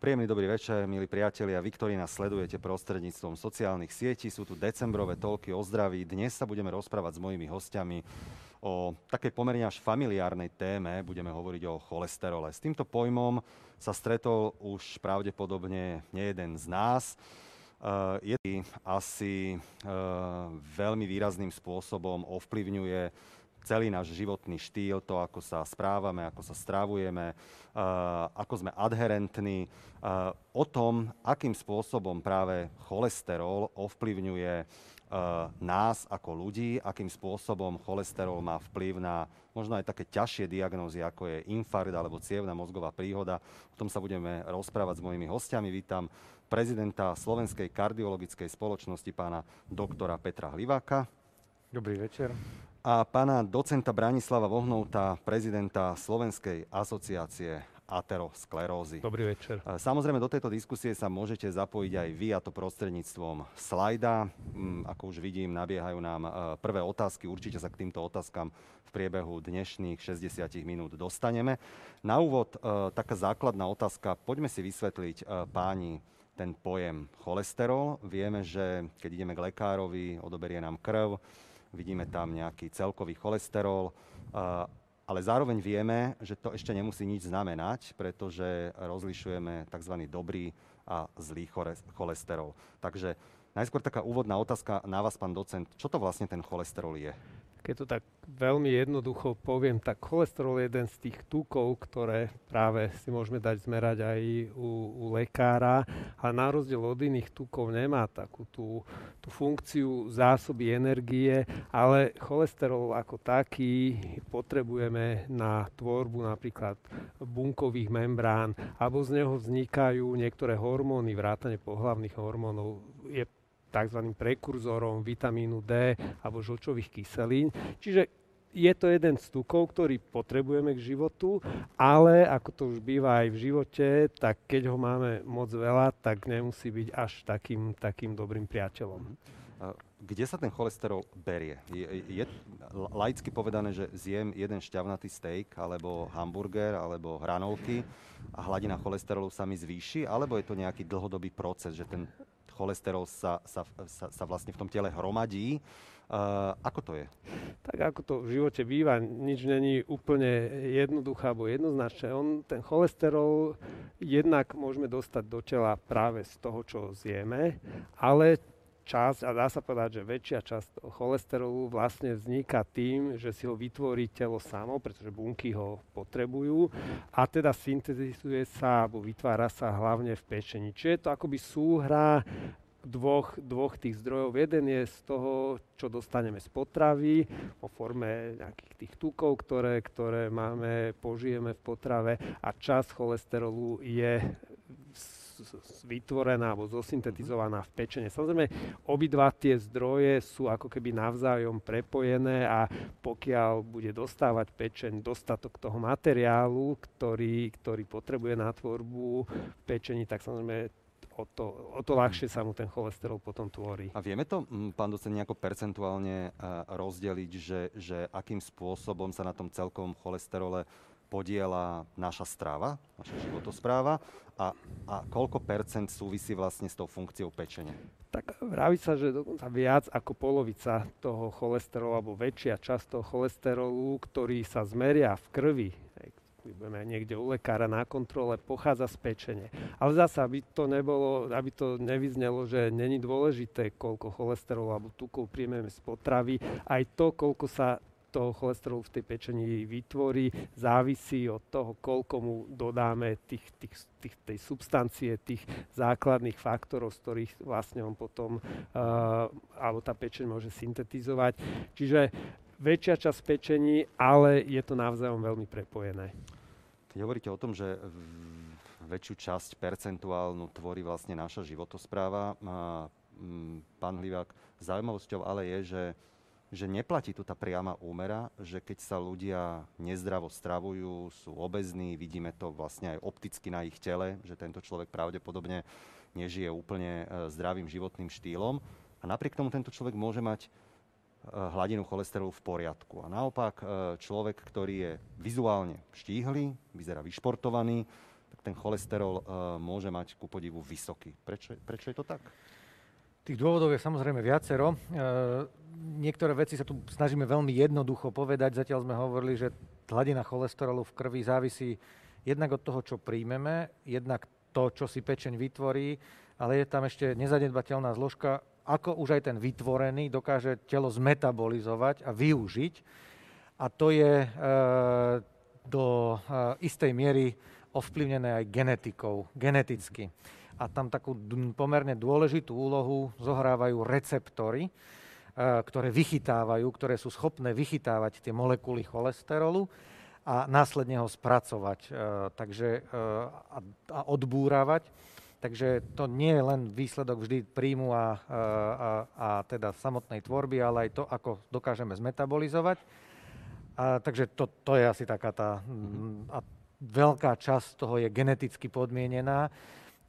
Príjemný dobrý večer, milí priatelia. Vy, ktorí nás sledujete prostredníctvom sociálnych sietí, sú tu decembrové toľky o zdraví. Dnes sa budeme rozprávať s mojimi hostiami o takej pomerne až familiárnej téme. Budeme hovoriť o cholesterole. S týmto pojmom sa stretol už pravdepodobne nejeden z nás. Uh, je asi uh, veľmi výrazným spôsobom ovplyvňuje celý náš životný štýl, to, ako sa správame, ako sa stravujeme, ako sme adherentní, o tom, akým spôsobom práve cholesterol ovplyvňuje nás ako ľudí, akým spôsobom cholesterol má vplyv na možno aj také ťažšie diagnózy, ako je infarkt alebo cievna mozgová príhoda. O tom sa budeme rozprávať s mojimi hostiami. Vítam prezidenta Slovenskej kardiologickej spoločnosti pána doktora Petra Hliváka. Dobrý večer a pána docenta Branislava Vohnouta, prezidenta Slovenskej asociácie aterosklerózy. Dobrý večer. Samozrejme, do tejto diskusie sa môžete zapojiť aj vy, a to prostredníctvom slajda. Mm, ako už vidím, nabiehajú nám e, prvé otázky. Určite sa k týmto otázkam v priebehu dnešných 60 minút dostaneme. Na úvod e, taká základná otázka. Poďme si vysvetliť, e, páni, ten pojem cholesterol. Vieme, že keď ideme k lekárovi, odoberie nám krv, vidíme tam nejaký celkový cholesterol, ale zároveň vieme, že to ešte nemusí nič znamenať, pretože rozlišujeme tzv. dobrý a zlý cholesterol. Takže najskôr taká úvodná otázka na vás, pán docent. Čo to vlastne ten cholesterol je? Keď to tak veľmi jednoducho poviem, tak cholesterol je jeden z tých tukov, ktoré práve si môžeme dať zmerať aj u, u lekára. A na rozdiel od iných tukov nemá takú tú, tú funkciu zásoby energie, ale cholesterol ako taký potrebujeme na tvorbu napríklad bunkových membrán, alebo z neho vznikajú niektoré hormóny, vrátane pohlavných hormónov. Je tzv. prekurzorom vitamínu D alebo žlčových kyselín. Čiže je to jeden z tukov, ktorý potrebujeme k životu, ale ako to už býva aj v živote, tak keď ho máme moc veľa, tak nemusí byť až takým, takým dobrým priateľom. Kde sa ten cholesterol berie? Je, je laicky povedané, že zjem jeden šťavnatý steak, alebo hamburger, alebo hranolky a hladina cholesterolu sa mi zvýši, alebo je to nejaký dlhodobý proces, že ten cholesterol sa, sa, sa, sa vlastne v tom tele hromadí. Uh, ako to je? Tak ako to v živote býva, nič není úplne jednoduché alebo jednoznačné. On, ten cholesterol jednak môžeme dostať do tela práve z toho, čo zjeme, ale časť, a dá sa povedať, že väčšia časť cholesterolu vlastne vzniká tým, že si ho vytvorí telo samo, pretože bunky ho potrebujú a teda syntetizuje sa alebo vytvára sa hlavne v pečení. Čiže je to akoby súhra dvoch, dvoch tých zdrojov. Jeden je z toho, čo dostaneme z potravy, vo forme nejakých tých tukov, ktoré, ktoré máme, požijeme v potrave a časť cholesterolu je vytvorená alebo zosyntetizovaná v pečene. Samozrejme, obidva tie zdroje sú ako keby navzájom prepojené a pokiaľ bude dostávať pečeň dostatok toho materiálu, ktorý, ktorý potrebuje na tvorbu pečení, tak samozrejme o to, o to ľahšie sa mu ten cholesterol potom tvorí. A vieme to, pán docent, nejako percentuálne rozdeliť, že, že akým spôsobom sa na tom celkom cholesterole podiela naša strava, naša životospráva a, a koľko percent súvisí vlastne s tou funkciou pečenia? Tak vraví sa, že dokonca viac ako polovica toho cholesterolu, alebo väčšia časť toho cholesterolu, ktorý sa zmeria v krvi, budeme niekde u lekára na kontrole, pochádza z pečenie. Ale zase, aby to nebolo, aby to nevyznelo, že není dôležité, koľko cholesterolu alebo tukov príjmeme z potravy, aj to, koľko sa toho cholesterolu v tej pečení vytvorí, závisí od toho, koľko mu dodáme tých, tých, tých, tej substancie, tých základných faktorov, z ktorých vlastne on potom, uh, alebo tá pečeň môže syntetizovať. Čiže väčšia časť pečení, ale je to navzájom veľmi prepojené. Keď hovoríte o tom, že väčšiu časť percentuálnu tvorí vlastne naša životospráva, pán Hlivák, zaujímavosťou ale je, že že neplatí tu tá priama úmera, že keď sa ľudia nezdravo stravujú, sú obezní, vidíme to vlastne aj opticky na ich tele, že tento človek pravdepodobne nežije úplne e, zdravým životným štýlom a napriek tomu tento človek môže mať e, hladinu cholesterolu v poriadku. A naopak e, človek, ktorý je vizuálne štíhly, vyzerá vyšportovaný, tak ten cholesterol môže mať ku podivu vysoký. Prečo, prečo je to tak? Tých dôvodov je samozrejme viacero. Niektoré veci sa tu snažíme veľmi jednoducho povedať. Zatiaľ sme hovorili, že hladina cholesterolu v krvi závisí jednak od toho, čo príjmeme, jednak to, čo si pečeň vytvorí, ale je tam ešte nezanedbateľná zložka, ako už aj ten vytvorený dokáže telo zmetabolizovať a využiť. A to je e, do e, istej miery ovplyvnené aj genetikou, geneticky. A tam takú pomerne dôležitú úlohu zohrávajú receptory, e, ktoré vychytávajú, ktoré sú schopné vychytávať tie molekuly cholesterolu a následne ho spracovať e, takže, e, a, odbúravať. Takže to nie je len výsledok vždy príjmu a, a, a, a teda samotnej tvorby, ale aj to, ako dokážeme zmetabolizovať. A, takže to, to je asi taká tá... A veľká časť toho je geneticky podmienená.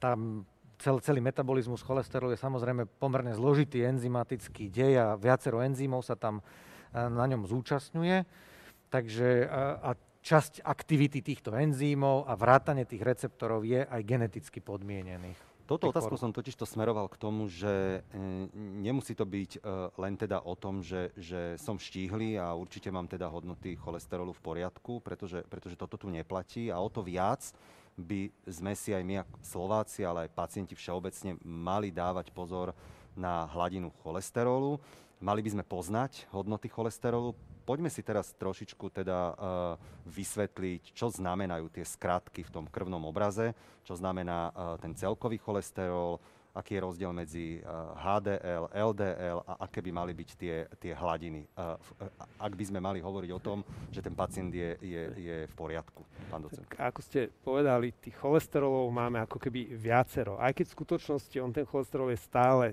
Tam cel, celý metabolizmus cholesterolu je samozrejme pomerne zložitý enzymatický dej a viacero enzymov sa tam na ňom zúčastňuje. Takže a, a časť aktivity týchto enzýmov a vrátanie tých receptorov je aj geneticky podmienených. Toto otázku som totiž to smeroval k tomu, že e, nemusí to byť e, len teda o tom, že, že som štíhly a určite mám teda hodnoty cholesterolu v poriadku, pretože, pretože toto tu neplatí a o to viac by sme si aj my Slováci, ale aj pacienti všeobecne mali dávať pozor na hladinu cholesterolu. Mali by sme poznať hodnoty cholesterolu, poďme si teraz trošičku teda uh, vysvetliť, čo znamenajú tie skratky v tom krvnom obraze, čo znamená uh, ten celkový cholesterol, aký je rozdiel medzi HDL, LDL a aké by mali byť tie, tie hladiny. Uh, ak by sme mali hovoriť o tom, že ten pacient je, je, je v poriadku, pán docent. Tak, ako ste povedali, tých cholesterolov máme ako keby viacero. Aj keď v skutočnosti on ten cholesterol je stále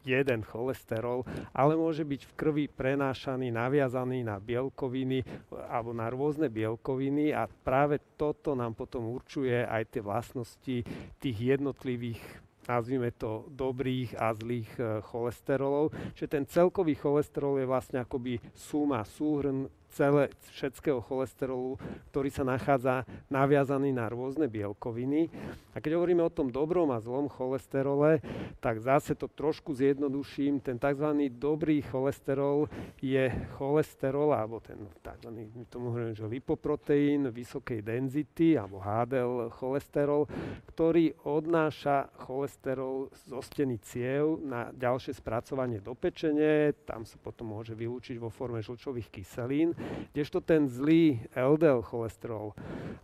jeden cholesterol, ale môže byť v krvi prenášaný, naviazaný na bielkoviny alebo na rôzne bielkoviny a práve toto nám potom určuje aj tie vlastnosti tých jednotlivých nazvime to dobrých a zlých e, cholesterolov. Čiže ten celkový cholesterol je vlastne akoby suma, súhrn celé, všetkého cholesterolu, ktorý sa nachádza naviazaný na rôzne bielkoviny. A keď hovoríme o tom dobrom a zlom cholesterole, tak zase to trošku zjednoduším. Ten tzv. dobrý cholesterol je cholesterol, alebo ten tzv. my tomu hovoríme, že lipoproteín vysokej denzity, alebo HDL cholesterol, ktorý odnáša cholesterol zo steny ciev na ďalšie spracovanie do pečene. Tam sa potom môže vylúčiť vo forme žlčových kyselín kdežto ten zlý LDL cholesterol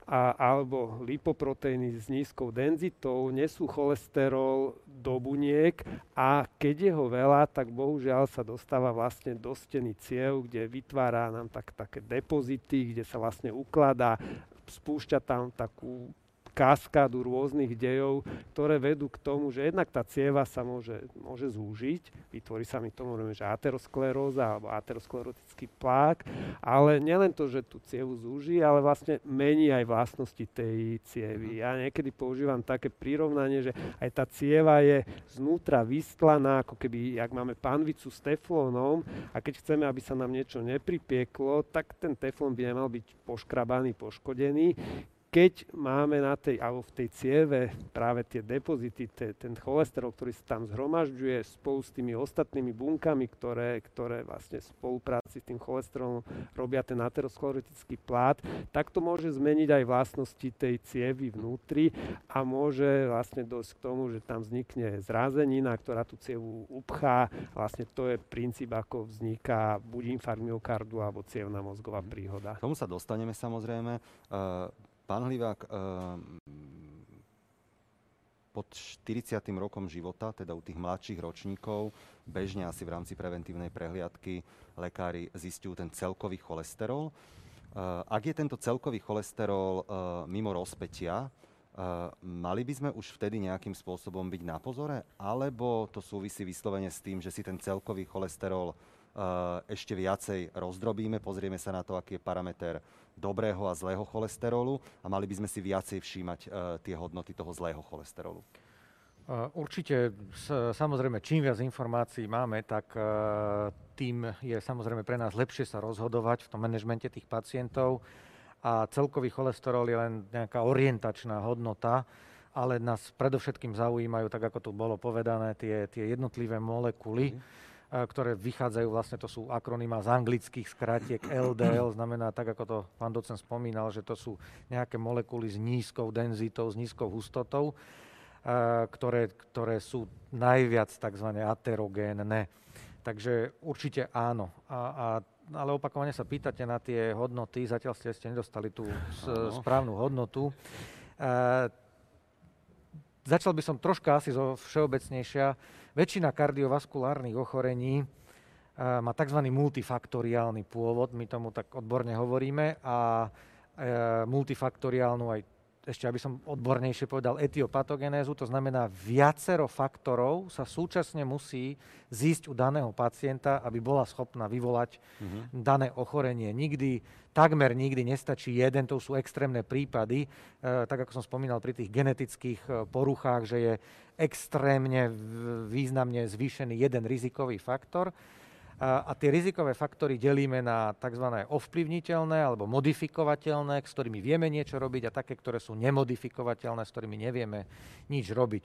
a, alebo lipoproteíny s nízkou denzitou nesú cholesterol do buniek a keď je ho veľa, tak bohužiaľ sa dostáva vlastne do steny ciev, kde vytvára nám tak, také depozity, kde sa vlastne ukladá, spúšťa tam takú kaskádu rôznych dejov, ktoré vedú k tomu, že jednak tá cieva sa môže, môže zúžiť, vytvorí sa mi tomu, že ateroskleróza alebo aterosklerotický plák, ale nielen to, že tú cievu zúži, ale vlastne mení aj vlastnosti tej cievy. Ja niekedy používam také prirovnanie, že aj tá cieva je znútra vystlaná, ako keby, ak máme panvicu s teflónom a keď chceme, aby sa nám niečo nepripieklo, tak ten teflón by nemal byť poškrabaný, poškodený keď máme na tej, alebo v tej cieve práve tie depozity, te, ten cholesterol, ktorý sa tam zhromažďuje spolu s tými ostatnými bunkami, ktoré, ktoré vlastne v spolupráci s tým cholesterolom robia ten aterosklerotický plát, tak to môže zmeniť aj vlastnosti tej cievy vnútri a môže vlastne dosť k tomu, že tam vznikne zrázenina, ktorá tú cievu upchá. Vlastne to je princíp, ako vzniká buď infarkt myokardu alebo cievna mozgová príhoda. K tomu sa dostaneme samozrejme. Uh, Pán Hlivák, eh, pod 40. rokom života, teda u tých mladších ročníkov, bežne asi v rámci preventívnej prehliadky lekári zistujú ten celkový cholesterol. Eh, ak je tento celkový cholesterol eh, mimo rozpetia, mali by sme už vtedy nejakým spôsobom byť na pozore? Alebo to súvisí vyslovene s tým, že si ten celkový cholesterol ešte viacej rozdrobíme, pozrieme sa na to, aký je parameter dobrého a zlého cholesterolu a mali by sme si viacej všímať uh, tie hodnoty toho zlého cholesterolu. Určite, samozrejme, čím viac informácií máme, tak e, tým je samozrejme pre nás lepšie sa rozhodovať v tom manažmente tých pacientov. A celkový cholesterol je len nejaká orientačná hodnota, ale nás predovšetkým zaujímajú, tak ako tu bolo povedané, tie, tie jednotlivé molekuly, mm ktoré vychádzajú, vlastne to sú akronyma z anglických skratiek LDL, znamená tak, ako to pán docent spomínal, že to sú nejaké molekuly s nízkou denzitou, s nízkou hustotou, ktoré, ktoré sú najviac tzv. aterogénne. Takže určite áno. A, a, ale opakovane sa pýtate na tie hodnoty, zatiaľ ste ešte nedostali tú správnu hodnotu. E, začal by som troška asi zo všeobecnejšia. Väčšina kardiovaskulárnych ochorení e, má tzv. multifaktoriálny pôvod, my tomu tak odborne hovoríme, a e, multifaktoriálnu aj ešte aby som odbornejšie povedal, etiopatogenézu, to znamená viacero faktorov sa súčasne musí zísť u daného pacienta, aby bola schopná vyvolať uh-huh. dané ochorenie. Nikdy, takmer nikdy nestačí jeden, to sú extrémne prípady, e, tak ako som spomínal pri tých genetických e, poruchách, že je extrémne významne zvýšený jeden rizikový faktor. A, tie rizikové faktory delíme na tzv. ovplyvniteľné alebo modifikovateľné, s ktorými vieme niečo robiť a také, ktoré sú nemodifikovateľné, s ktorými nevieme nič robiť.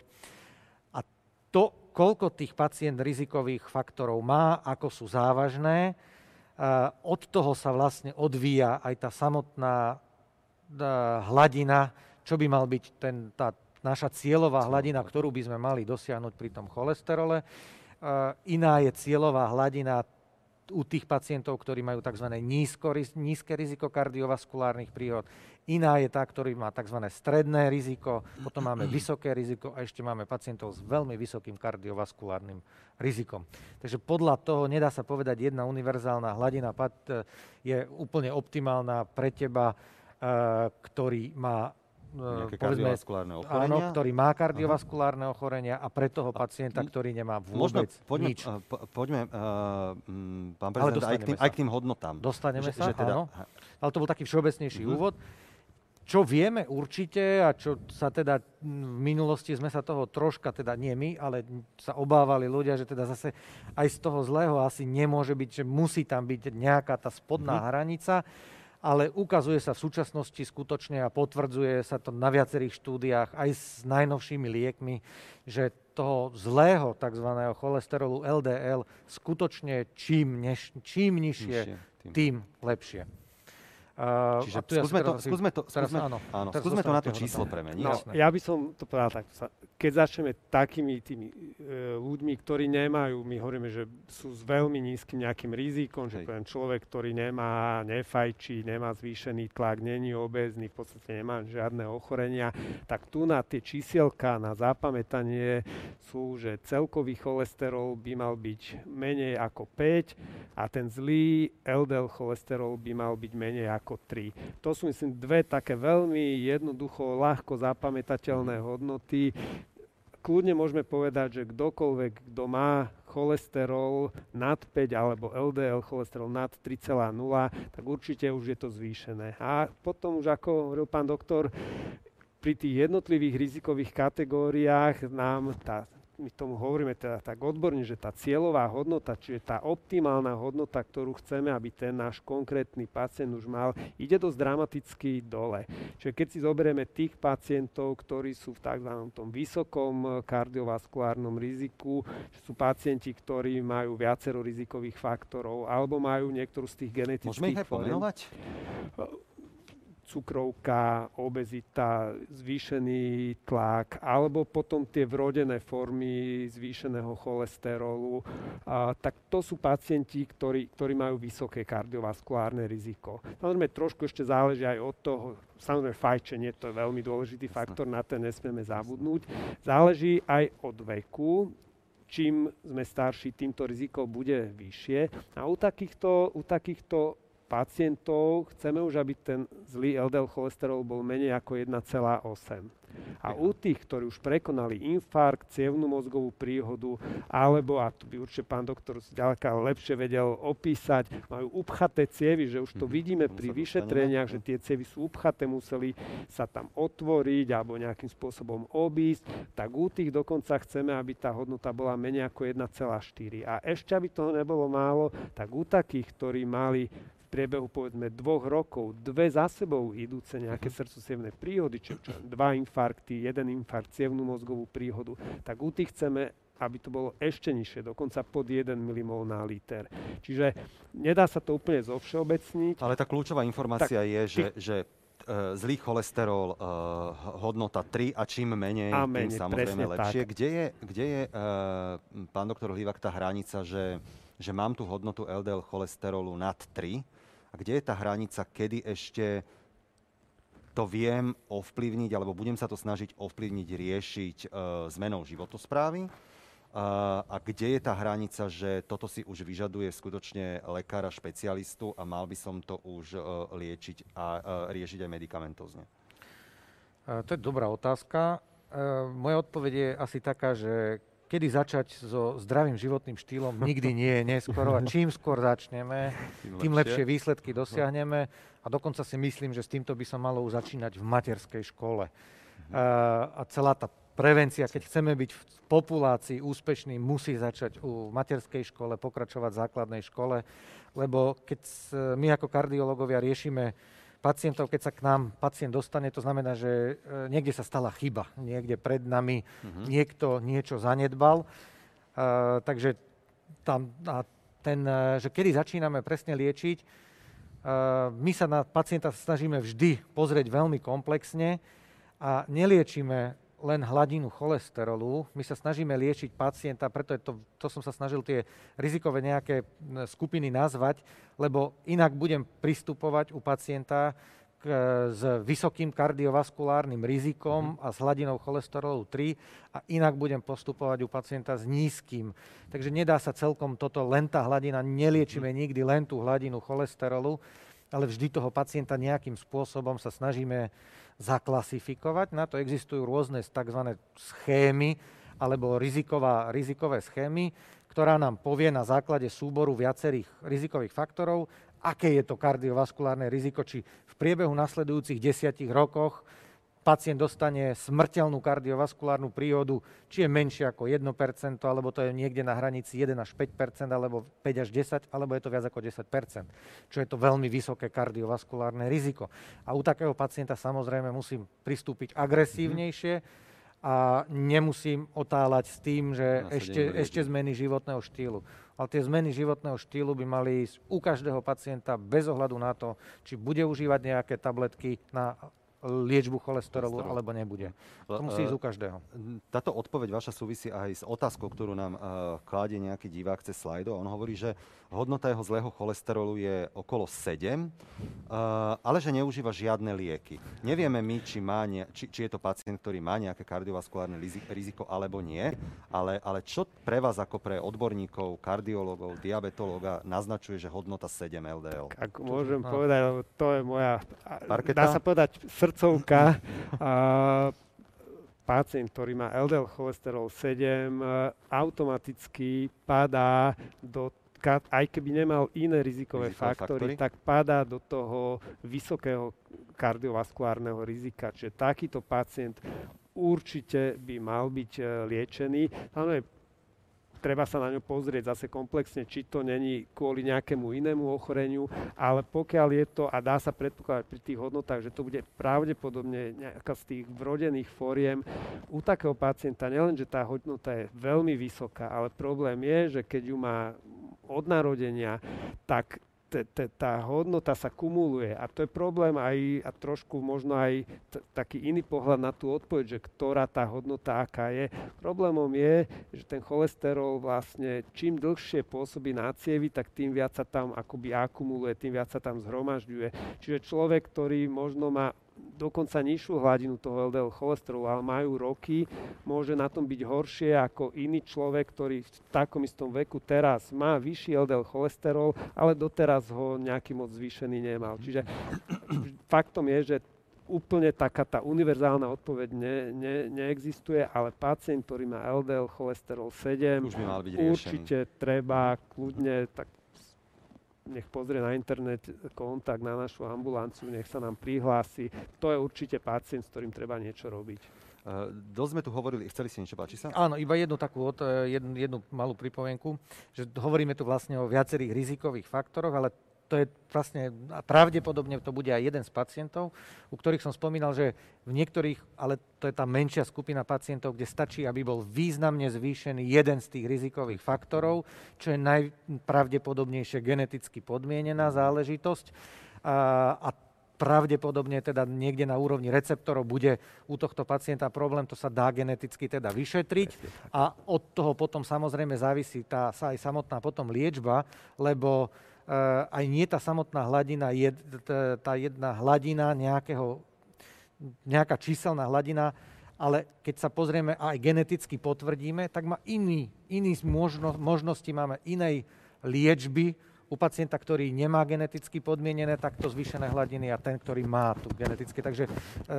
A to, koľko tých pacient rizikových faktorov má, ako sú závažné, od toho sa vlastne odvíja aj tá samotná hladina, čo by mal byť ten, tá naša cieľová hladina, ktorú by sme mali dosiahnuť pri tom cholesterole. Iná je cieľová hladina u tých pacientov, ktorí majú tzv. Nízko, nízke riziko kardiovaskulárnych príhod. Iná je tá, ktorý má tzv. stredné riziko, potom máme vysoké riziko a ešte máme pacientov s veľmi vysokým kardiovaskulárnym rizikom. Takže podľa toho nedá sa povedať, jedna univerzálna hladina je úplne optimálna pre teba, eh, ktorý má nejaké povedzme, kardiovaskulárne ochorenia. Áno, ktorý má kardiovaskulárne Aha. ochorenia a pre toho pacienta, ktorý nemá vôbec Možno, poďme, nič. Uh, poďme, uh, pán prezident, aj k, tým, aj k tým hodnotám. Dostaneme že, sa, že teda... áno. Ale to bol taký všeobecnejší uh-huh. úvod. Čo vieme určite a čo sa teda v minulosti sme sa toho troška, teda nie my, ale sa obávali ľudia, že teda zase aj z toho zlého asi nemôže byť, že musí tam byť nejaká tá spodná uh-huh. hranica ale ukazuje sa v súčasnosti skutočne a potvrdzuje sa to na viacerých štúdiách aj s najnovšími liekmi, že toho zlého tzv. cholesterolu LDL skutočne čím, než, čím nižšie, nižšie tým. tým lepšie. Uh, Čiže ja skúsme, to, skúsme, to, teraz, skúsme, áno, áno, skúsme to na to číslo premeniť. No, ja by som to povedal tak. Keď začneme takými tými e, ľuďmi, ktorí nemajú, my hovoríme, že sú s veľmi nízkym nejakým rizikom, že poviem človek, ktorý nemá, nefajčí, nemá zvýšený tlak, není obezný, v podstate nemá žiadne ochorenia, tak tu na tie čísielka na zapamätanie sú, že celkový cholesterol by mal byť menej ako 5 a ten zlý LDL cholesterol by mal byť menej ako ako 3. To sú myslím dve také veľmi jednoducho, ľahko zapamätateľné hodnoty. Kľudne môžeme povedať, že kdokoľvek, kto má cholesterol nad 5 alebo LDL cholesterol nad 3,0, tak určite už je to zvýšené. A potom už, ako hovoril pán doktor, pri tých jednotlivých rizikových kategóriách nám tá my tomu hovoríme teda tak odborne, že tá cieľová hodnota, čiže tá optimálna hodnota, ktorú chceme, aby ten náš konkrétny pacient už mal, ide dosť dramaticky dole. Čiže keď si zoberieme tých pacientov, ktorí sú v tzv. tom vysokom kardiovaskulárnom riziku, sú pacienti, ktorí majú viacero rizikových faktorov alebo majú niektorú z tých genetických Môžeme ich aj pomenovať? Cukrovka, obezita, zvýšený tlak, alebo potom tie vrodené formy zvýšeného cholesterolu, a, tak to sú pacienti, ktorí, ktorí majú vysoké kardiovaskulárne riziko. Samozrejme, trošku ešte záleží aj od toho, samozrejme fajčenie, to je veľmi dôležitý faktor, na ten nesmieme zabudnúť. Záleží aj od veku, čím sme starší, týmto riziko bude vyššie. A u takýchto, u takýchto pacientov chceme už, aby ten zlý LDL cholesterol bol menej ako 1,8. A u tých, ktorí už prekonali infarkt, cievnú mozgovú príhodu, alebo, a tu by určite pán doktor zďaleka lepšie vedel opísať, majú upchaté cievy, že už to mhm. vidíme pri vyšetreniach, že tie cievy sú upchaté, museli sa tam otvoriť alebo nejakým spôsobom obísť, tak u tých dokonca chceme, aby tá hodnota bola menej ako 1,4. A ešte, aby toho nebolo málo, tak u takých, ktorí mali priebehu povedzme dvoch rokov dve za sebou idúce nejaké uh-huh. srdcosevné príhody, čo, čo dva infarkty, jeden infarkt, cievnú mozgovú príhodu, tak u tých chceme aby to bolo ešte nižšie, dokonca pod 1 mmol na liter. Čiže nedá sa to úplne zovšeobecniť. Ale tá kľúčová informácia tak, je, že, ty... že uh, zlý cholesterol, uh, hodnota 3 a čím menej, a menej tým samozrejme lepšie. Tak. Kde je, kde je uh, pán doktor Hlivak, tá hranica, že, že mám tú hodnotu LDL cholesterolu nad 3 a kde je tá hranica, kedy ešte to viem ovplyvniť, alebo budem sa to snažiť ovplyvniť, riešiť uh, zmenou životosprávy a kde je tá hranica, že toto si už vyžaduje skutočne lekára, špecialistu a mal by som to už e, liečiť a e, riešiť aj medikamentozne? To je dobrá otázka. E, moja odpoveď je asi taká, že kedy začať so zdravým životným štýlom, nikdy nie je neskoro. A čím skôr začneme, tým lepšie výsledky dosiahneme. A dokonca si myslím, že s týmto by sa malo začínať v materskej škole. Mhm. A celá tá prevencia, keď chceme byť v populácii úspešný, musí začať u materskej škole, pokračovať v základnej škole, lebo keď my ako kardiológovia riešime pacientov, keď sa k nám pacient dostane, to znamená, že e, niekde sa stala chyba, niekde pred nami uh-huh. niekto niečo zanedbal. Uh, takže tam, a ten, e, že kedy začíname presne liečiť, uh, my sa na pacienta snažíme vždy pozrieť veľmi komplexne a neliečíme len hladinu cholesterolu. My sa snažíme liečiť pacienta, preto je to, to som sa snažil tie rizikové nejaké skupiny nazvať, lebo inak budem pristupovať u pacienta k, s vysokým kardiovaskulárnym rizikom mm-hmm. a s hladinou cholesterolu 3 a inak budem postupovať u pacienta s nízkym. Takže nedá sa celkom toto, len tá hladina, neliečíme mm-hmm. nikdy len tú hladinu cholesterolu, ale vždy toho pacienta nejakým spôsobom sa snažíme zaklasifikovať. Na to existujú rôzne tzv. schémy alebo riziková, rizikové schémy, ktorá nám povie na základe súboru viacerých rizikových faktorov, aké je to kardiovaskulárne riziko, či v priebehu nasledujúcich desiatich rokoch pacient dostane smrteľnú kardiovaskulárnu príhodu, či je menšie ako 1%, alebo to je niekde na hranici 1 až 5%, alebo 5 až 10, alebo je to viac ako 10%, čo je to veľmi vysoké kardiovaskulárne riziko. A u takého pacienta samozrejme musím pristúpiť agresívnejšie a nemusím otáľať s tým, že ešte, ešte zmeny životného štýlu. Ale tie zmeny životného štýlu by mali ísť u každého pacienta bez ohľadu na to, či bude užívať nejaké tabletky na liečbu cholesterolu, Cholesterol. alebo nebude. To musí ísť u každého. Táto odpoveď vaša súvisí aj s otázkou, ktorú nám uh, kladie nejaký divák cez slajdo. On hovorí, že hodnota jeho zlého cholesterolu je okolo 7, uh, ale že neužíva žiadne lieky. Nevieme my, či, má ne, či, či je to pacient, ktorý má nejaké kardiovaskulárne riziko alebo nie, ale, ale čo pre vás ako pre odborníkov, kardiologov, diabetológa naznačuje, že hodnota 7 LDL? Ak môžem povedať, lebo to je moja, Parketa? dá sa povedať, srdcovka. A pacient, ktorý má LDL cholesterol 7, automaticky padá do aj keby nemal iné rizikové, rizikové faktory, faktory, tak padá do toho vysokého kardiovaskulárneho rizika. Čiže takýto pacient určite by mal byť e, liečený. Samozrejme, treba sa na ňu pozrieť zase komplexne, či to není kvôli nejakému inému ochoreniu, ale pokiaľ je to, a dá sa predpokladať pri tých hodnotách, že to bude pravdepodobne nejaká z tých vrodených fóriem, u takého pacienta nielen, že tá hodnota je veľmi vysoká, ale problém je, že keď ju má od narodenia, tak tá hodnota sa kumuluje. A to je problém aj, a trošku možno aj t- taký iný pohľad na tú odpoveď, že ktorá tá hodnota aká je. Problémom je, že ten cholesterol vlastne čím dlhšie pôsobí na cievy, tak tým viac sa tam akoby akumuluje, tým viac sa tam zhromažďuje. Čiže človek, ktorý možno má dokonca nižšiu hladinu toho LDL cholesterolu, ale majú roky, môže na tom byť horšie ako iný človek, ktorý v takom istom veku teraz má vyšší LDL cholesterol, ale doteraz ho nejaký moc zvýšený nemal. Čiže faktom je, že úplne taká tá univerzálna odpoveď ne, ne, neexistuje, ale pacient, ktorý má LDL cholesterol 7, Už by mal byť určite treba kľudne tak nech pozrie na internet kontakt na našu ambulanciu, nech sa nám prihlási. To je určite pacient, s ktorým treba niečo robiť. Uh, dosť sme tu hovorili, chceli ste niečo páči sa? Áno, iba jednu takú, jednu, jednu malú pripomienku, že hovoríme tu vlastne o viacerých rizikových faktoroch, ale to je vlastne, pravdepodobne to bude aj jeden z pacientov, u ktorých som spomínal, že v niektorých, ale to je tá menšia skupina pacientov, kde stačí, aby bol významne zvýšený jeden z tých rizikových faktorov, čo je najpravdepodobnejšie geneticky podmienená záležitosť. A, a pravdepodobne teda niekde na úrovni receptorov bude u tohto pacienta problém, to sa dá geneticky teda vyšetriť a od toho potom samozrejme závisí tá sa aj samotná potom liečba, lebo aj nie tá samotná hladina, je, tá jedna hladina nejakého, nejaká číselná hladina, ale keď sa pozrieme a aj geneticky potvrdíme, tak má iný, iný možno, možnosti, máme inej liečby, u pacienta, ktorý nemá geneticky podmienené takto zvýšené hladiny a ten, ktorý má tu geneticky. Takže e,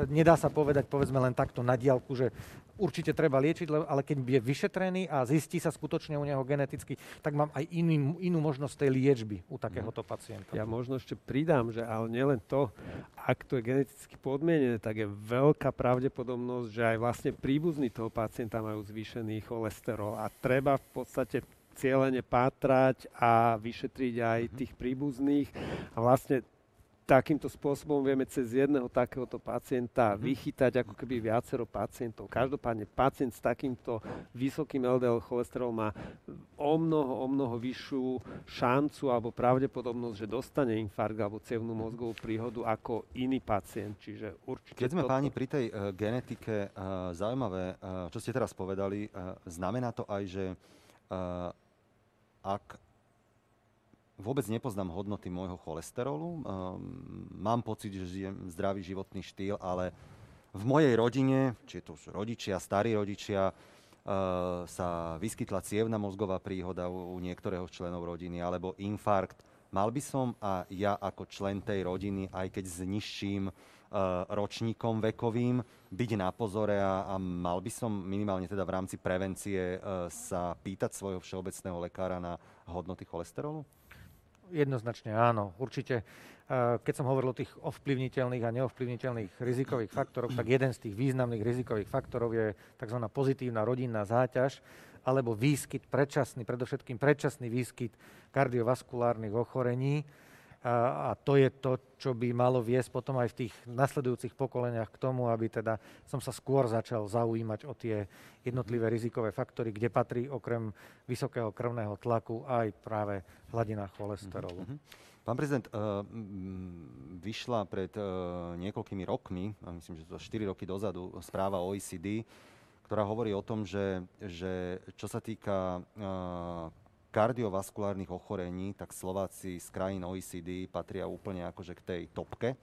nedá sa povedať, povedzme len takto na diálku, že určite treba liečiť, ale keď je vyšetrený a zistí sa skutočne u neho geneticky, tak mám aj inú, inú možnosť tej liečby u takéhoto pacienta. Ja možno ešte pridám, že ale nielen to, ak to je geneticky podmienené, tak je veľká pravdepodobnosť, že aj vlastne príbuzní toho pacienta majú zvýšený cholesterol a treba v podstate cieľene pátrať a vyšetriť aj mhm. tých príbuzných. A vlastne takýmto spôsobom vieme cez jedného takéhoto pacienta mhm. vychytať ako keby viacero pacientov. Každopádne pacient s takýmto vysokým LDL cholesterol má o mnoho, o mnoho vyššiu šancu alebo pravdepodobnosť, že dostane infarkt alebo cevnú mozgovú príhodu ako iný pacient. Čiže určite Keď sme toto... páni pri tej uh, genetike, uh, zaujímavé, uh, čo ste teraz povedali, uh, znamená to aj, že ak vôbec nepoznám hodnoty môjho cholesterolu, um, mám pocit, že žijem zdravý životný štýl, ale v mojej rodine, či to už rodičia, starí rodičia, uh, sa vyskytla cievna mozgová príhoda u, u niektorého členov rodiny alebo infarkt. Mal by som a ja ako člen tej rodiny, aj keď s nižším ročníkom vekovým, byť na pozore a, a mal by som minimálne teda v rámci prevencie uh, sa pýtať svojho všeobecného lekára na hodnoty cholesterolu? Jednoznačne áno, určite. Eh, keď som hovoril o tých ovplyvniteľných a neovplyvniteľných rizikových faktoroch, tak jeden z tých významných rizikových faktorov je tzv. pozitívna rodinná záťaž alebo výskyt predčasný, predovšetkým predčasný výskyt kardiovaskulárnych ochorení a, to je to, čo by malo viesť potom aj v tých nasledujúcich pokoleniach k tomu, aby teda som sa skôr začal zaujímať o tie jednotlivé rizikové faktory, kde patrí okrem vysokého krvného tlaku aj práve hladina cholesterolu. Mm-hmm. Pán prezident, uh, vyšla pred uh, niekoľkými rokmi, myslím, že to 4 roky dozadu, správa OECD, ktorá hovorí o tom, že, že čo sa týka uh, kardiovaskulárnych ochorení, tak Slováci z krajín OECD patria úplne akože k tej topke.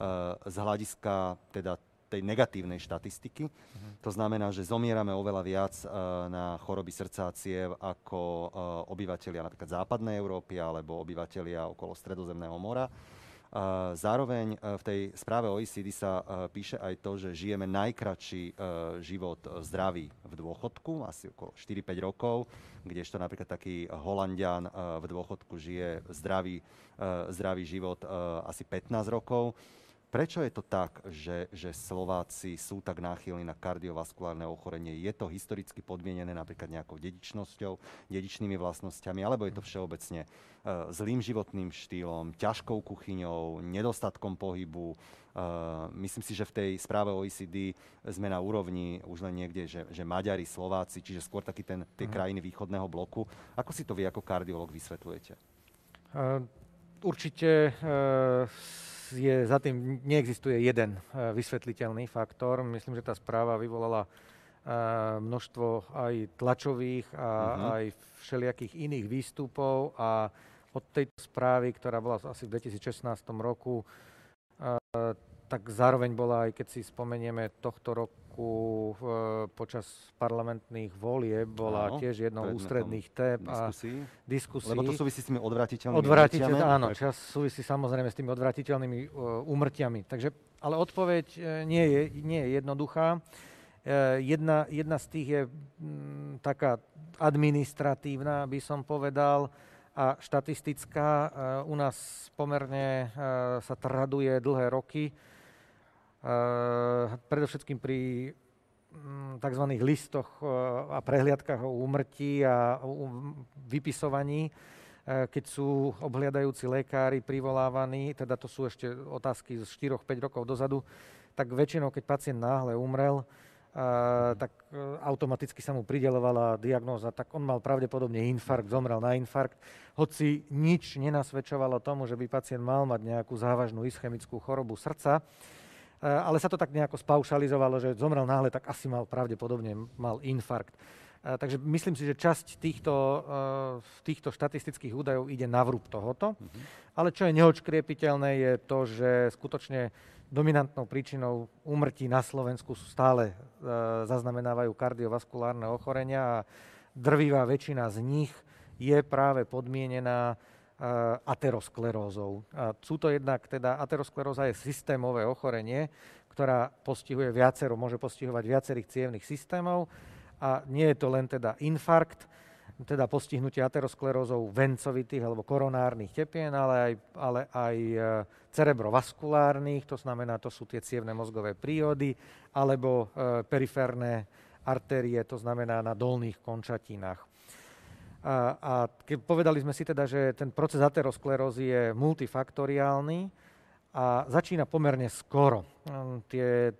Uh, z hľadiska teda tej negatívnej štatistiky. Uh-huh. To znamená, že zomierame oveľa viac uh, na choroby srdca a ciev ako uh, obyvateľia napríklad západnej Európy alebo obyvateľia okolo Stredozemného mora. Zároveň e, v tej správe OECD sa e, píše aj to, že žijeme najkračší e, život zdravý v dôchodku, asi okolo 4-5 rokov, kdežto napríklad taký Holandian v dôchodku žije zdravý, zdravý život asi 15 rokov. Prečo je to tak, že, že Slováci sú tak náchylní na kardiovaskulárne ochorenie? Je to historicky podmienené napríklad nejakou dedičnosťou, dedičnými vlastnosťami, alebo je to všeobecne uh, zlým životným štýlom, ťažkou kuchyňou, nedostatkom pohybu? Uh, myslím si, že v tej správe OECD sme na úrovni už len niekde, že, že Maďari, Slováci, čiže skôr taký ten, tie uh-huh. krajiny východného bloku. Ako si to vy ako kardiolog vysvetľujete? Uh, určite je za tým neexistuje jeden eh, vysvetliteľný faktor. Myslím, že tá správa vyvolala eh, množstvo aj tlačových a uh-huh. aj všelijakých iných výstupov a od tejto správy, ktorá bola asi v 2016 roku, eh, tak zároveň bola, aj keď si spomenieme tohto roku e, počas parlamentných volie, bola Áno, tiež jednou ústredných tép a diskusí. Lebo to súvisí s tými odvratiteľnými Odvratiteľ, Áno, čas súvisí samozrejme s tými odvratiteľnými uh, úmrtiami. Takže, ale odpoveď uh, nie, je, nie je jednoduchá. Uh, jedna, jedna z tých je m, taká administratívna, by som povedal, a štatistická. U nás pomerne sa traduje dlhé roky predovšetkým pri mm, tzv. listoch eh, a prehliadkách o úmrtí a vypisovaní keď sú obhliadajúci lekári privolávaní, teda to sú ešte otázky z 4-5 rokov dozadu, tak väčšinou, keď pacient náhle umrel, tak automaticky sa mu pridelovala diagnóza, tak on mal pravdepodobne infarkt, zomrel na infarkt, hoci nič nenasvedčovalo tomu, že by pacient mal mať nejakú závažnú ischemickú chorobu srdca, ale sa to tak nejako spaušalizovalo, že zomrel náhle, tak asi mal pravdepodobne mal infarkt. E, takže myslím si, že časť týchto, týchto štatistických údajov ide na vrúb tohoto. Mm-hmm. Ale čo je neočkriepiteľné, je to, že skutočne dominantnou príčinou úmrtí na Slovensku stále zaznamenávajú kardiovaskulárne ochorenia a drvivá väčšina z nich je práve podmienená aterosklerózou. A sú to jednak, teda ateroskleróza je systémové ochorenie, ktorá postihuje viacero, môže postihovať viacerých cievných systémov a nie je to len teda infarkt, teda postihnutie aterosklerózou vencovitých alebo koronárnych tepien, ale aj, ale aj e, cerebrovaskulárnych, to znamená, to sú tie cievne mozgové príhody, alebo e, periférne artérie, to znamená na dolných končatinách. A, a keď povedali sme si teda, že ten proces aterosklerózy je multifaktoriálny a začína pomerne skoro. Hm, tie,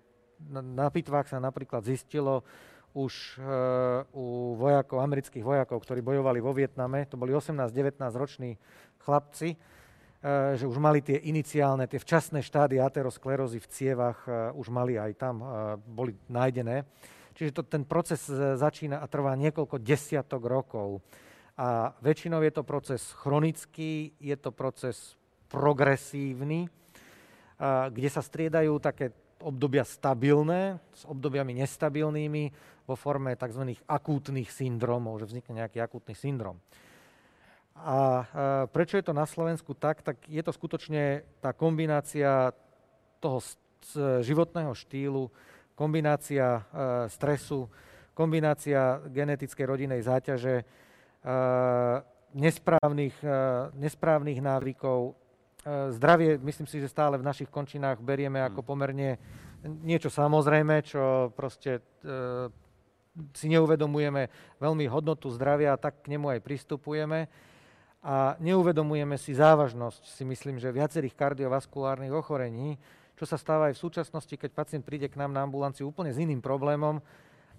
na pitvách sa napríklad zistilo, už uh, u vojakov, amerických vojakov, ktorí bojovali vo Vietname, to boli 18-19 roční chlapci, uh, že už mali tie iniciálne, tie včasné štády aterosklerózy v cievach, uh, už mali aj tam, boli nájdené. Čiže to, ten proces začína a trvá niekoľko desiatok rokov. A väčšinou je to proces chronický, je to proces progresívny, kde sa striedajú také obdobia stabilné s obdobiami nestabilnými vo forme tzv. akútnych syndromov, že vznikne nejaký akútny syndrom. A prečo je to na Slovensku tak? Tak je to skutočne tá kombinácia toho životného štýlu, kombinácia stresu, kombinácia genetickej rodinej záťaže, nesprávnych, nesprávnych návykov, E, zdravie, myslím si, že stále v našich končinách berieme ako hmm. pomerne niečo samozrejme, čo proste si neuvedomujeme veľmi hodnotu zdravia a tak k nemu aj pristupujeme. A neuvedomujeme si závažnosť, si myslím, že viacerých kardiovaskulárnych ochorení, čo sa stáva aj v súčasnosti, keď pacient príde k nám na ambulanciu úplne s iným problémom,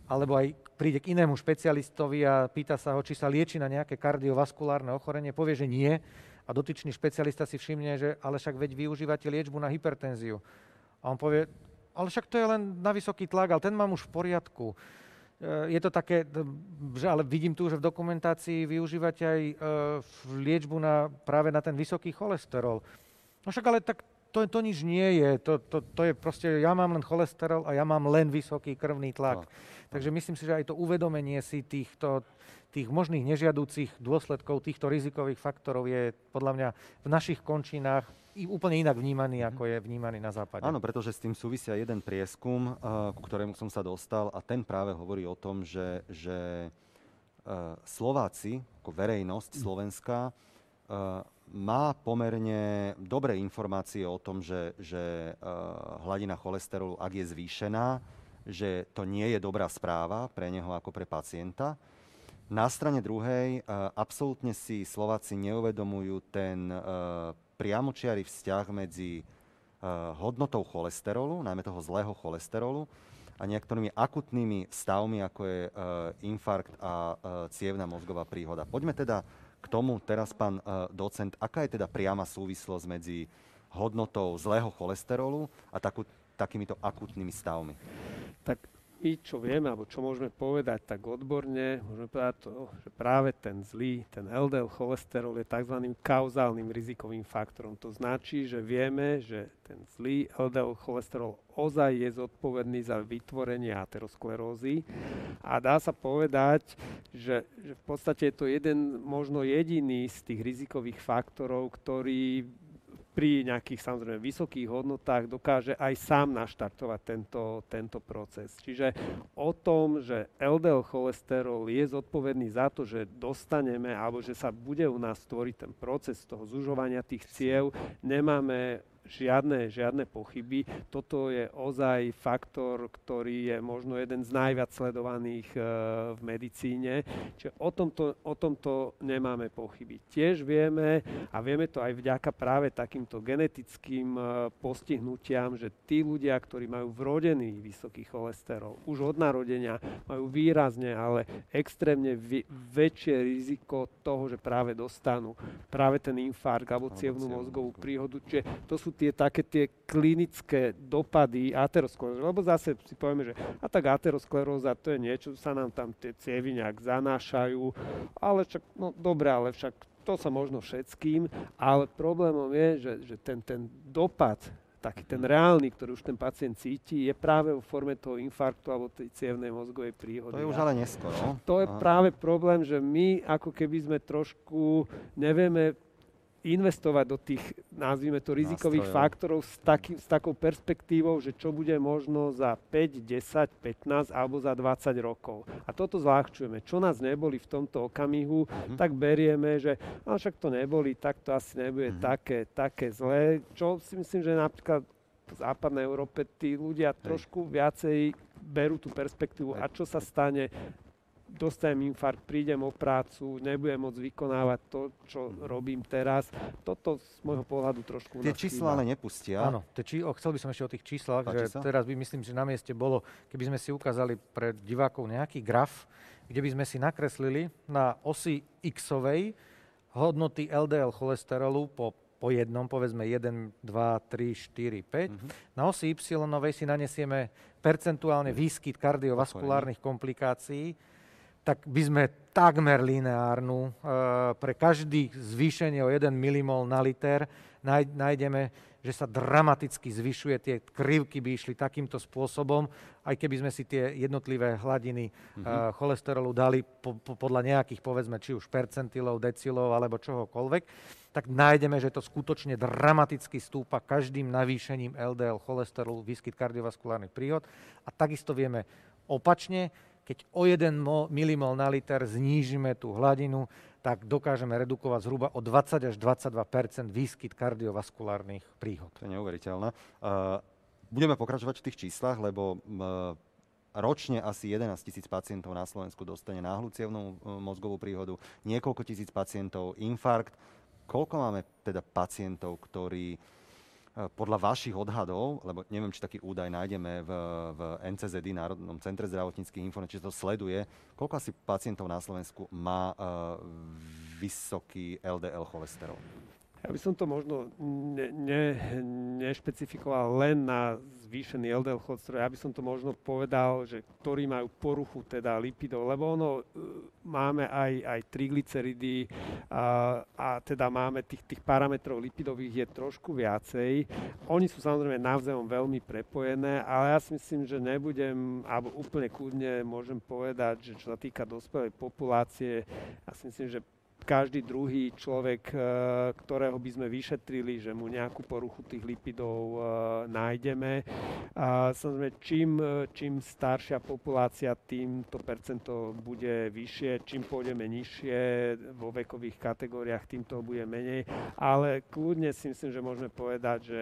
alebo aj príde k inému špecialistovi a pýta sa ho, či sa lieči na nejaké kardiovaskulárne ochorenie, povie, že nie, a dotyčný špecialista si všimne, že ale však veď využívate liečbu na hypertenziu. A on povie, ale však to je len na vysoký tlak, ale ten mám už v poriadku. E, je to také, že ale vidím tu, že v dokumentácii využívate aj e, liečbu na, práve na ten vysoký cholesterol. No však ale tak to, to nič nie je. To, to, to je proste, ja mám len cholesterol a ja mám len vysoký krvný tlak. No. Takže myslím si, že aj to uvedomenie si týchto, tých možných nežiadúcich dôsledkov týchto rizikových faktorov je podľa mňa v našich končinách úplne inak vnímaný, ako je vnímaný na západe. Áno, pretože s tým súvisia jeden prieskum, uh, ku ktorému som sa dostal a ten práve hovorí o tom, že, že uh, Slováci, ako verejnosť slovenská, uh, má pomerne dobré informácie o tom, že, že hladina cholesterolu, ak je zvýšená, že to nie je dobrá správa pre neho ako pre pacienta. Na strane druhej absolútne si Slováci neuvedomujú ten priamočiary vzťah medzi hodnotou cholesterolu, najmä toho zlého cholesterolu, a niektorými akutnými stavmi, ako je infarkt a cievna mozgová príhoda. Poďme teda k tomu teraz, pán docent, aká je teda priama súvislosť medzi hodnotou zlého cholesterolu a takú, takýmito akutnými stavmi? Tak my, čo vieme, alebo čo môžeme povedať tak odborne, môžeme povedať to, že práve ten zlý, ten LDL cholesterol je tzv. kauzálnym rizikovým faktorom. To značí, že vieme, že ten zlý LDL cholesterol ozaj je zodpovedný za vytvorenie aterosklerózy a dá sa povedať, že, že v podstate je to jeden, možno jediný z tých rizikových faktorov, ktorý pri nejakých samozrejme vysokých hodnotách dokáže aj sám naštartovať tento, tento proces. Čiže o tom, že LDL cholesterol je zodpovedný za to, že dostaneme alebo že sa bude u nás stvoriť ten proces toho zužovania tých ciev, nemáme žiadne, žiadne pochyby. Toto je ozaj faktor, ktorý je možno jeden z najviac sledovaných e, v medicíne. Čiže o tomto, o tomto nemáme pochyby. Tiež vieme, a vieme to aj vďaka práve takýmto genetickým e, postihnutiam, že tí ľudia, ktorí majú vrodený vysoký cholesterol, už od narodenia majú výrazne, ale extrémne vi- väčšie riziko toho, že práve dostanú práve ten infarkt alebo cievnú mozgovú príhodu. Čiže to sú tie také tie klinické dopady aterosklerózy. Lebo zase si povieme, že a tak ateroskleróza to je niečo, sa nám tam tie cievy nejak zanášajú, ale však, no dobre, ale však to sa možno všetkým, ale problémom je, že, že ten, ten dopad taký ten reálny, ktorý už ten pacient cíti, je práve vo forme toho infarktu alebo tej cievnej mozgovej príhody. To je už ale neskoro. To je Aha. práve problém, že my ako keby sme trošku nevieme investovať do tých, nazvime to, rizikových Nástrojov. faktorov s, taký, s takou perspektívou, že čo bude možno za 5, 10, 15 alebo za 20 rokov. A toto zľahčujeme. Čo nás neboli v tomto okamihu, mm-hmm. tak berieme, že no, však to neboli, tak to asi nebude mm-hmm. také, také zlé. Čo si myslím, že napríklad v západnej Európe tí ľudia Hej. trošku viacej berú tú perspektívu Hej. a čo sa stane dostanem infarkt, prídem o prácu, nebudem môcť vykonávať to, čo robím teraz. Toto z môjho pohľadu trošku Tie čísla ale nepustia. Áno, či, o, chcel by som ešte o tých číslach, Páči že sa? teraz by myslím, že na mieste bolo, keby sme si ukázali pre divákov nejaký graf, kde by sme si nakreslili na osi x-ovej hodnoty LDL cholesterolu po po jednom, povedzme 1, 2, 3, 4, 5. Mm-hmm. Na osi y si nanesieme percentuálne výskyt kardiovaskulárnych komplikácií tak by sme takmer lineárnu. E, pre každý zvýšenie o 1 milimol na liter nájdeme, že sa dramaticky zvyšuje, tie krivky by išli takýmto spôsobom, aj keby sme si tie jednotlivé hladiny mm-hmm. cholesterolu dali po, po, podľa nejakých, povedzme, či už percentilov, decilov alebo čohokoľvek, tak nájdeme, že to skutočne dramaticky stúpa každým navýšením LDL cholesterolu, výskyt kardiovaskulárnych príhod. A takisto vieme opačne, keď o 1 milimol na liter znížime tú hladinu, tak dokážeme redukovať zhruba o 20 až 22% výskyt kardiovaskulárnych príhod. To je neuveriteľné. Budeme pokračovať v tých číslach, lebo ročne asi 11 tisíc pacientov na Slovensku dostane náhlu cievnú mozgovú príhodu, niekoľko tisíc pacientov infarkt. Koľko máme teda pacientov, ktorí podľa vašich odhadov, lebo neviem, či taký údaj nájdeme v, v NCZD, Národnom centre zdravotníckých informácií, či to sleduje, koľko asi pacientov na Slovensku má uh, vysoký LDL cholesterol? Ja by som to možno ne, ne, nešpecifikoval len na zvýšený LDL cholesterol. Ja by som to možno povedal, že ktorí majú poruchu teda lipidov, lebo ono e, máme aj, aj triglyceridy a, a teda máme tých, tých parametrov lipidových je trošku viacej. Oni sú samozrejme navzájom veľmi prepojené, ale ja si myslím, že nebudem, alebo úplne kľudne môžem povedať, že čo sa týka dospelej populácie, ja si myslím, že každý druhý človek, eh, ktorého by sme vyšetrili, že mu nejakú poruchu tých lipidov eh, nájdeme. A samozrejme, čím, eh, čím staršia populácia, tým to percento bude vyššie, čím pôjdeme nižšie vo vekových kategóriách, tým to bude menej. Ale kľudne si myslím, že môžeme povedať, že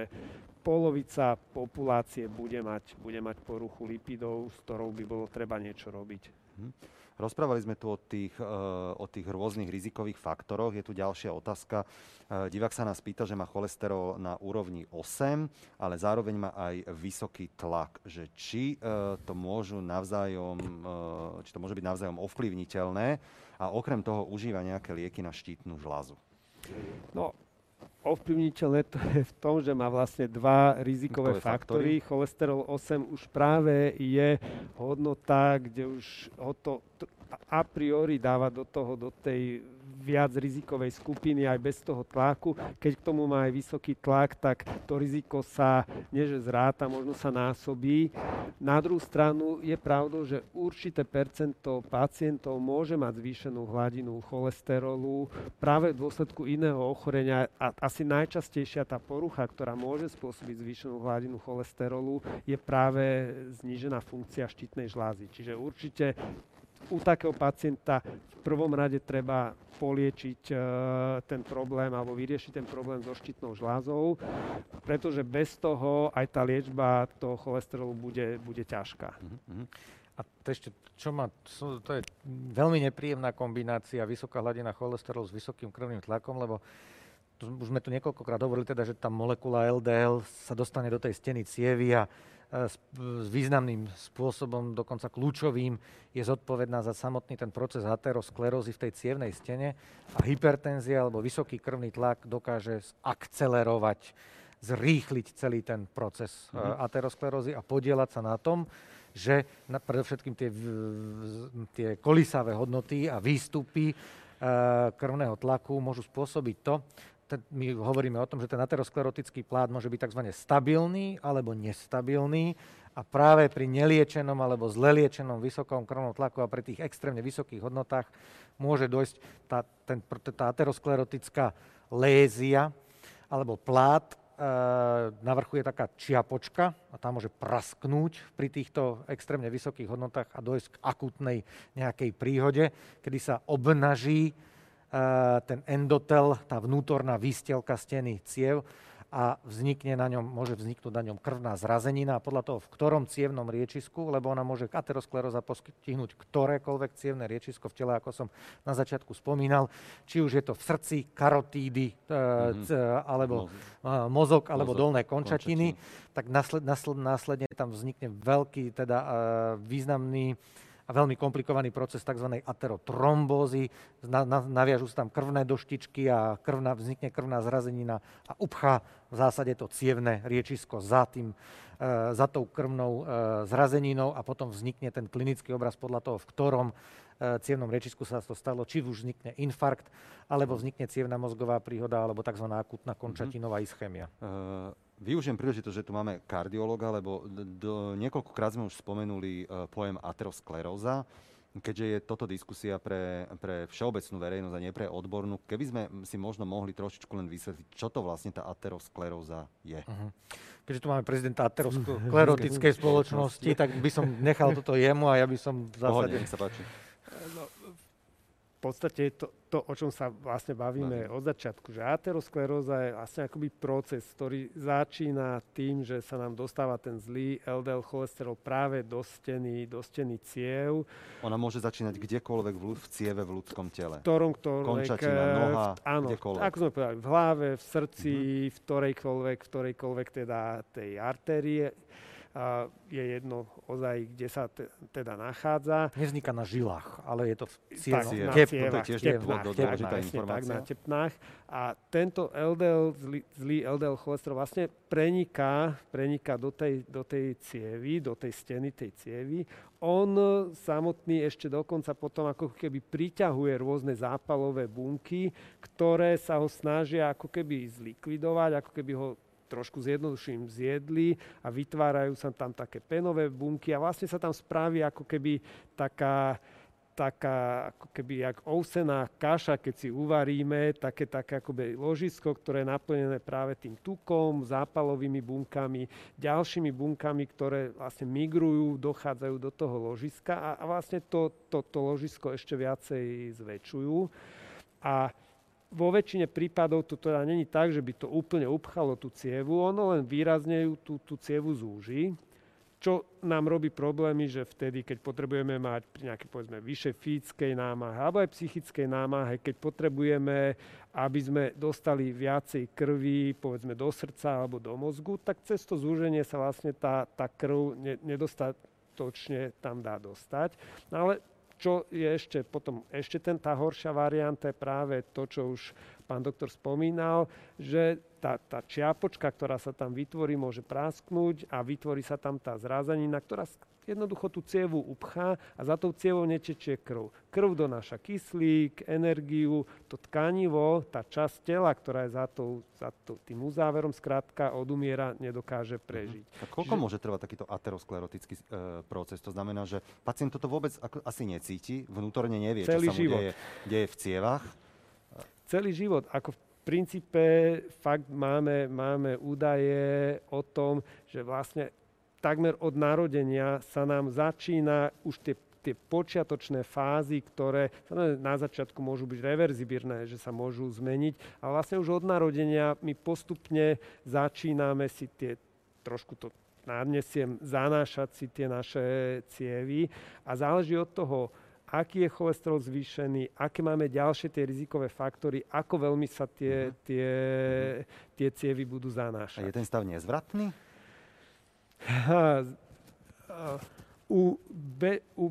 polovica populácie bude mať, bude mať poruchu lipidov, s ktorou by bolo treba niečo robiť. Hm. Rozprávali sme tu o tých, eh, o tých rôznych rizikových faktoroch. Je tu ďalšia otázka. Eh, divák sa nás pýta, že má cholesterol na úrovni 8, ale zároveň má aj vysoký tlak. Že či eh, to môžu navzájom, či to môže byť navzájom ovplyvniteľné a okrem toho užíva nejaké lieky na štítnu žľazu. No, ovplyvniteľné to je v tom, že má vlastne dva rizikové faktory. faktory. Cholesterol 8 už práve je hodnota, kde už ho to a priori dáva do toho, do tej viac rizikovej skupiny aj bez toho tlaku. Keď k tomu má aj vysoký tlak, tak to riziko sa, nie že zráta, možno sa násobí. Na druhú stranu je pravdou, že určité percento pacientov môže mať zvýšenú hladinu cholesterolu práve v dôsledku iného ochorenia. A asi najčastejšia tá porucha, ktorá môže spôsobiť zvýšenú hladinu cholesterolu, je práve znížená funkcia štítnej žlázy. Čiže určite u takého pacienta v prvom rade treba poliečiť e, ten problém alebo vyriešiť ten problém so štítnou žlázou, pretože bez toho aj tá liečba toho cholesterolu bude, bude ťažká. Mm-hmm. A to ešte, čo má, to je veľmi nepríjemná kombinácia vysoká hladina cholesterolu s vysokým krvným tlakom, lebo už sme tu niekoľkokrát hovorili teda, že tá molekula LDL sa dostane do tej steny cievy a s, s významným spôsobom, dokonca kľúčovým, je zodpovedná za samotný ten proces aterosklerózy v tej cievnej stene a hypertenzia alebo vysoký krvný tlak dokáže akcelerovať, zrýchliť celý ten proces mm-hmm. aterosklerózy a podielať sa na tom, že na, predovšetkým tie, tie kolisavé hodnoty a výstupy e, krvného tlaku môžu spôsobiť to, my hovoríme o tom, že ten aterosklerotický plát môže byť tzv. stabilný alebo nestabilný a práve pri neliečenom alebo zle liečenom vysokom krvnom tlaku a pri tých extrémne vysokých hodnotách môže dojsť tá, ten, tá aterosklerotická lézia alebo plát, e, na vrchu je taká čiapočka a tá môže prasknúť pri týchto extrémne vysokých hodnotách a dojsť k akutnej nejakej príhode, kedy sa obnaží ten endotel, tá vnútorná výstelka steny ciev a vznikne na ňom, môže vzniknúť na ňom krvná zrazenina a podľa toho, v ktorom cievnom riečisku, lebo ona môže ateroskleróza postihnúť ktorékoľvek cievne riečisko v tele, ako som na začiatku spomínal, či už je to v srdci, karotídy, mm-hmm. c, alebo mozog, mozog alebo mozog, dolné končatiny, končatiny, tak nasled, nasled, následne tam vznikne veľký, teda významný a veľmi komplikovaný proces tzv. aterotrombózy. Na, na, naviažú sa tam krvné doštičky a krvná, vznikne krvná zrazenina a upchá v zásade to cievne riečisko za, tým, e, za tou krvnou e, zrazeninou a potom vznikne ten klinický obraz podľa toho, v ktorom e, cievnom riečisku sa to stalo, či už vznikne infarkt, alebo vznikne cievna mozgová príhoda, alebo tzv. akutná končatinová ischémia. Uh... Využijem príležitosť, že tu máme kardiologa, lebo do, niekoľkokrát sme už spomenuli uh, pojem ateroskleróza. Keďže je toto diskusia pre, pre všeobecnú verejnosť a nie pre odbornú, keby sme si možno mohli trošičku len vysvetliť, čo to vlastne tá ateroskleróza je. Uh-huh. Keďže tu máme prezidenta aterosklerotickej spoločnosti, tak by som nechal toto jemu a ja by som v zásade... Pohodne, nech sa páči. No, v podstate to, to, o čom sa vlastne bavíme Bavím. od začiatku, že ateroskleróza je vlastne akoby proces, ktorý začína tým, že sa nám dostáva ten zlý LDL cholesterol práve do steny, do steny ciev. Ona môže začínať kdekoľvek v, v cieve v ľudskom tele. V ktorom, ktorom Končatina, noha, v, áno, kdekoľvek. ako sme povedali, v hlave, v srdci, mm-hmm. v ktorejkoľvek, v ktorejkoľvek teda tej artérie je jedno ozaj, kde sa te, teda nachádza. Nevzniká na žilách, ale je to v cievach. Tak, na to tiež tepnách, tepnách, tepnách, tak, na tepnách. A tento LDL, zlý, zlý LDL cholesterol vlastne preniká, preniká do, tej, do tej cievy, do tej steny tej cievy. On samotný ešte dokonca potom ako keby priťahuje rôzne zápalové bunky, ktoré sa ho snažia ako keby zlikvidovať, ako keby ho trošku zjednoduším zjedli a vytvárajú sa tam také penové bunky a vlastne sa tam spraví ako keby taká, taká ako keby jak ousená kaša, keď si uvaríme, také, také akoby ložisko, ktoré je naplnené práve tým tukom, zápalovými bunkami, ďalšími bunkami, ktoré vlastne migrujú, dochádzajú do toho ložiska a, a vlastne to, to, to ložisko ešte viacej zväčšujú. A vo väčšine prípadov to teda není tak, že by to úplne upchalo tú cievu, ono len výrazne ju tú, tú cievu zúži, čo nám robí problémy, že vtedy, keď potrebujeme mať pri nejakej povedzme vyššej fyzickej námahe alebo aj psychickej námahe, keď potrebujeme, aby sme dostali viacej krvi, povedzme do srdca alebo do mozgu, tak cez to zúženie sa vlastne tá, tá krv ne, nedostatočne tam dá dostať. No ale čo je ešte potom, ešte ten, tá horšia varianta je práve to, čo už pán doktor spomínal, že tá, tá čiapočka, ktorá sa tam vytvorí, môže prasknúť a vytvorí sa tam tá zrázenina, ktorá jednoducho tú cievu upchá a za tou cievou netečie krv. Krv donáša kyslík, energiu, to tkanivo, tá časť tela, ktorá je za, tou, za to, tým uzáverom, skrátka odumiera, nedokáže mhm. prežiť. Uh-huh. A koľko Čiže... môže trvať takýto aterosklerotický e, proces? To znamená, že pacient toto vôbec ako, asi necíti, vnútorne nevie, Celý čo sa mu život. Deje, deje v cievach? Celý život. Ako v princípe fakt máme, máme údaje o tom, že vlastne takmer od narodenia sa nám začína už tie tie počiatočné fázy, ktoré na začiatku môžu byť reverzibírne, že sa môžu zmeniť, ale vlastne už od narodenia my postupne začíname si tie trošku to nadnesiem, zanášať si tie naše cievy a záleží od toho, aký je cholesterol zvýšený, aké máme ďalšie tie rizikové faktory, ako veľmi sa tie, uh-huh. tie, tie cievy budú zanášať. A je ten stav nezvratný? u, be, u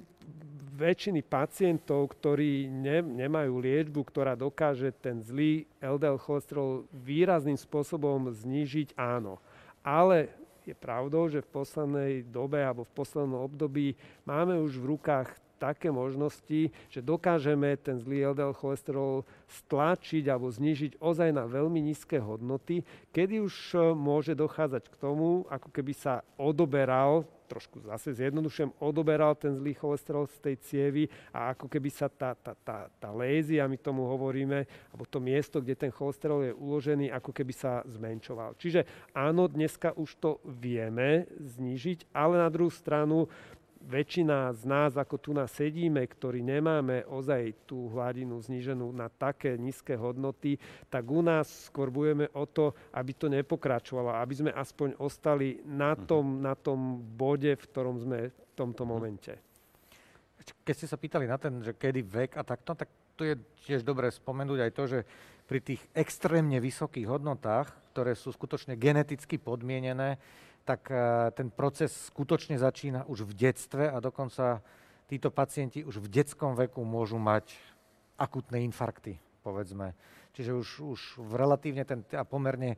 väčšiny pacientov, ktorí ne, nemajú liečbu, ktorá dokáže ten zlý LDL cholesterol výrazným spôsobom znížiť, áno. Ale je pravdou, že v poslednej dobe alebo v poslednom období máme už v rukách také možnosti, že dokážeme ten zlý LDL cholesterol stlačiť alebo znižiť ozaj na veľmi nízke hodnoty, kedy už e, môže dochádzať k tomu, ako keby sa odoberal trošku zase zjednodušujem, odoberal ten zlý cholesterol z tej cievy a ako keby sa tá, tá, tá, tá lézia, my tomu hovoríme, alebo to miesto, kde ten cholesterol je uložený, ako keby sa zmenšoval. Čiže áno, dneska už to vieme znížiť, ale na druhú stranu väčšina z nás, ako tu nás sedíme, ktorí nemáme ozaj tú hladinu zníženú na také nízke hodnoty, tak u nás skôr budeme o to, aby to nepokračovalo, aby sme aspoň ostali na mhm. tom, na tom bode, v ktorom sme v tomto mhm. momente. Keď ste sa pýtali na ten, že kedy vek a takto, tak tu je tiež dobré spomenúť aj to, že pri tých extrémne vysokých hodnotách, ktoré sú skutočne geneticky podmienené, tak eh, ten proces skutočne začína už v detstve a dokonca títo pacienti už v detskom veku môžu mať akutné infarkty, povedzme. Čiže už, už v relatívne ten, a pomerne e,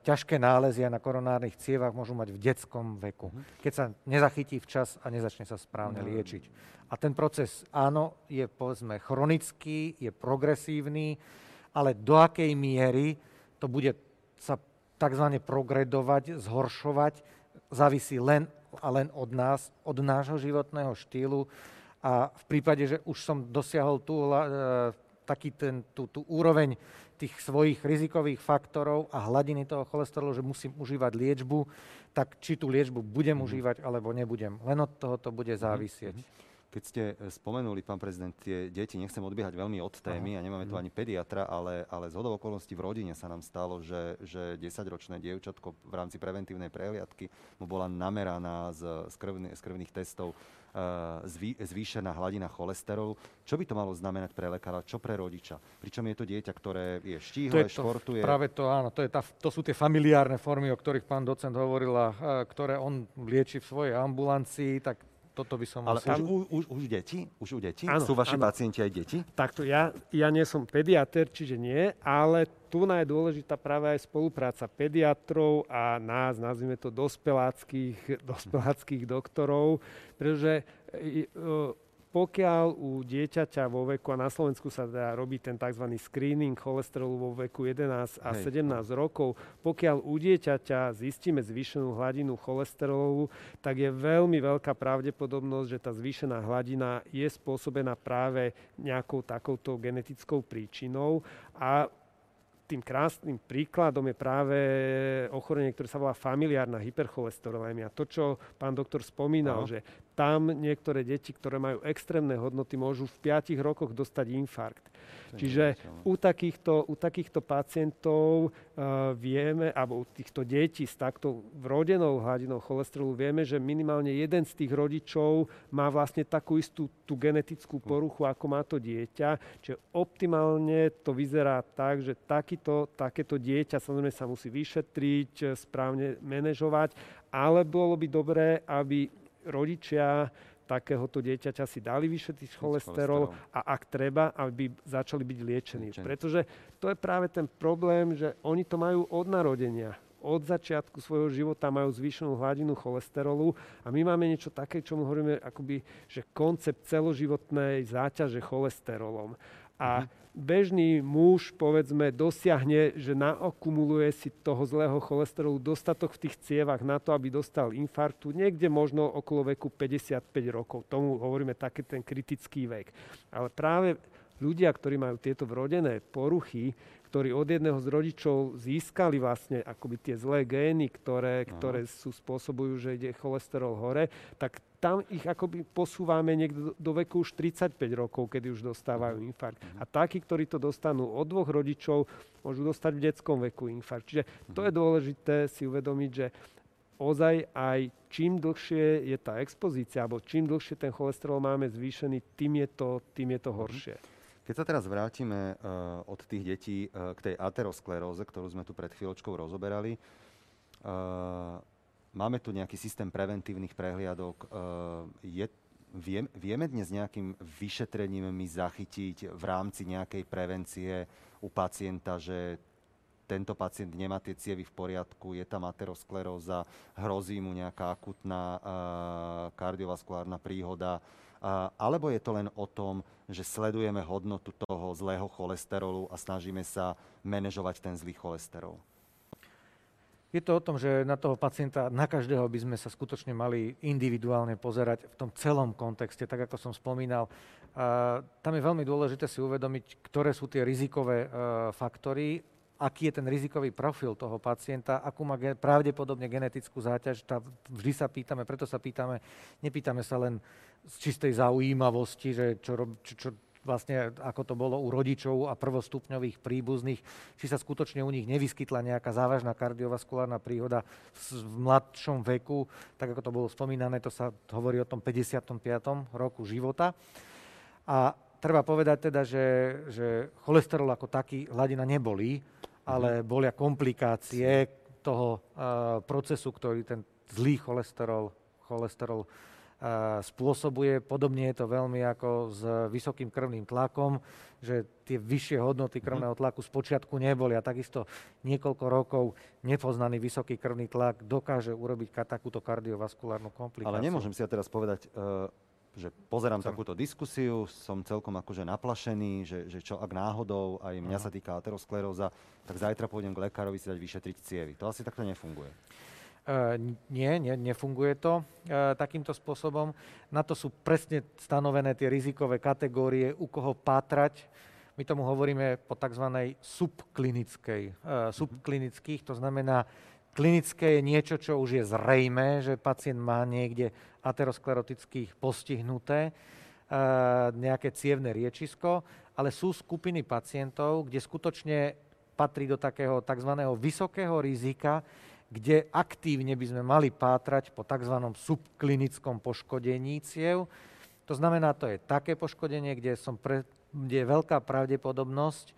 ťažké nálezy na koronárnych cievach môžu mať v detskom veku, mhm. keď sa nezachytí včas a nezačne sa správne no. liečiť. A ten proces, áno, je povedzme chronický, je progresívny, ale do akej miery to bude sa tzv. progredovať, zhoršovať, závisí len a len od nás, od nášho životného štýlu. A v prípade, že už som dosiahol tú, e, taký ten, tú, tú úroveň tých svojich rizikových faktorov a hladiny toho cholesterolu, že musím užívať liečbu, tak či tú liečbu budem mm. užívať alebo nebudem. Len od toho to bude mhm. závisieť. Mm. Keď ste e, spomenuli, pán prezident, tie deti, nechcem odbiehať veľmi od témy Aha. a nemáme tu mhm. ani pediatra, ale, ale z hodov okolností v rodine sa nám stalo, že, že 10-ročné dievčatko v rámci preventívnej prehliadky mu bola nameraná z, z, krvný, z krvných testov uh, zvý, zvýšená hladina cholesterolu. Čo by to malo znamenať pre lekára, čo pre rodiča? Pričom je to dieťa, ktoré je štíhle, to je to, športuje. Práve to, áno, to, je tá, to sú tie familiárne formy, o ktorých pán docent hovoril a ktoré on lieči v svojej ambulancii, tak toto by som... Ale už, už, už, už deti? Už u deti? Ano, Sú vaši ano. pacienti aj deti? Takto, ja, ja nie som pediater, čiže nie, ale tu je dôležitá práve aj spolupráca pediatrov a nás, nazvime to dospeláckých, dospeláckých doktorov, pretože e, pokiaľ u dieťaťa vo veku, a na Slovensku sa dá robí ten tzv. screening cholesterolu vo veku 11 a Hej. 17 rokov, pokiaľ u dieťaťa zistíme zvýšenú hladinu cholesterolu, tak je veľmi veľká pravdepodobnosť, že tá zvýšená hladina je spôsobená práve nejakou takouto genetickou príčinou a tým krásnym príkladom je práve ochorenie, ktoré sa volá familiárna hypercholesterolémia. To, čo pán doktor spomínal, no. že tam niektoré deti, ktoré majú extrémne hodnoty, môžu v 5 rokoch dostať infarkt. Čiže u takýchto, u takýchto pacientov uh, vieme, alebo u týchto detí s takto vrodenou hladinou cholesterolu vieme, že minimálne jeden z tých rodičov má vlastne takú istú tú genetickú hm. poruchu, ako má to dieťa. Čiže optimálne to vyzerá tak, že takýto, takéto dieťa samozrejme sa musí vyšetriť, správne manažovať, ale bolo by dobré, aby rodičia takéhoto dieťaťa si dali vyšetriť cholesterol a ak treba, aby začali byť liečení. Liečení. Pretože to je práve ten problém, že oni to majú od narodenia. Od začiatku svojho života majú zvýšenú hladinu cholesterolu a my máme niečo také, čo mu hovoríme akoby, že koncept celoživotnej záťaže cholesterolom. A mm-hmm bežný muž, povedzme, dosiahne, že naokumuluje si toho zlého cholesterolu dostatok v tých cievach na to, aby dostal infarktu, niekde možno okolo veku 55 rokov. Tomu hovoríme taký ten kritický vek. Ale práve ľudia, ktorí majú tieto vrodené poruchy, ktorí od jedného z rodičov získali vlastne akoby tie zlé gény, ktoré, ktoré sú spôsobujú, že ide cholesterol hore, tak tam ich akoby posúvame niekto do, veku už 35 rokov, kedy už dostávajú mhm. infarkt. A takí, ktorí to dostanú od dvoch rodičov, môžu dostať v detskom veku infarkt. Čiže to je dôležité si uvedomiť, že ozaj aj čím dlhšie je tá expozícia, alebo čím dlhšie ten cholesterol máme zvýšený, tým je to, tým je to horšie. Keď sa teraz vrátime uh, od tých detí uh, k tej ateroskleróze, ktorú sme tu pred chvíľočkou rozoberali, uh, máme tu nejaký systém preventívnych prehliadok. Uh, je, vie, vieme dnes nejakým vyšetrením my zachytiť v rámci nejakej prevencie u pacienta, že tento pacient nemá tie cievy v poriadku, je tam ateroskleróza, hrozí mu nejaká akutná uh, kardiovaskulárna príhoda, alebo je to len o tom, že sledujeme hodnotu toho zlého cholesterolu a snažíme sa manažovať ten zlý cholesterol? Je to o tom, že na toho pacienta, na každého by sme sa skutočne mali individuálne pozerať v tom celom kontexte, tak ako som spomínal. Uh, tam je veľmi dôležité si uvedomiť, ktoré sú tie rizikové uh, faktory, aký je ten rizikový profil toho pacienta, akú má pravdepodobne genetickú záťaž. Tá, vždy sa pýtame, preto sa pýtame, nepýtame sa len z čistej zaujímavosti, že čo, čo, čo vlastne ako to bolo u rodičov a prvostupňových príbuzných, či sa skutočne u nich nevyskytla nejaká závažná kardiovaskulárna príhoda v mladšom veku, tak ako to bolo spomínané, to sa hovorí o tom 55. roku života. A treba povedať teda, že, že cholesterol ako taký hladina nebolí, ale mhm. bolia komplikácie toho uh, procesu, ktorý ten zlý cholesterol, cholesterol spôsobuje. Podobne je to veľmi ako s vysokým krvným tlakom, že tie vyššie hodnoty mhm. krvného tlaku z počiatku neboli a takisto niekoľko rokov nepoznaný vysoký krvný tlak dokáže urobiť takúto kardiovaskulárnu komplikáciu. Ale nemôžem si ja teraz povedať, e, že pozerám som. takúto diskusiu, som celkom akože naplašený, že, že čo ak náhodou, aj mňa sa týka ateroskleróza, tak zajtra pôjdem k lekárovi si dať vyšetriť cievy. To asi takto nefunguje. Uh, nie, nie, nefunguje to uh, takýmto spôsobom. Na to sú presne stanovené tie rizikové kategórie, u koho pátrať. My tomu hovoríme po tzv. subklinickej. Uh, subklinických, to znamená, klinické je niečo, čo už je zrejme, že pacient má niekde ateroskleroticky postihnuté, nejaké cievne riečisko, ale sú skupiny pacientov, kde skutočne patrí do takého tzv. vysokého rizika, kde aktívne by sme mali pátrať po tzv. subklinickom poškodení ciev. To znamená, to je také poškodenie, kde, som pre, kde je veľká pravdepodobnosť, uh,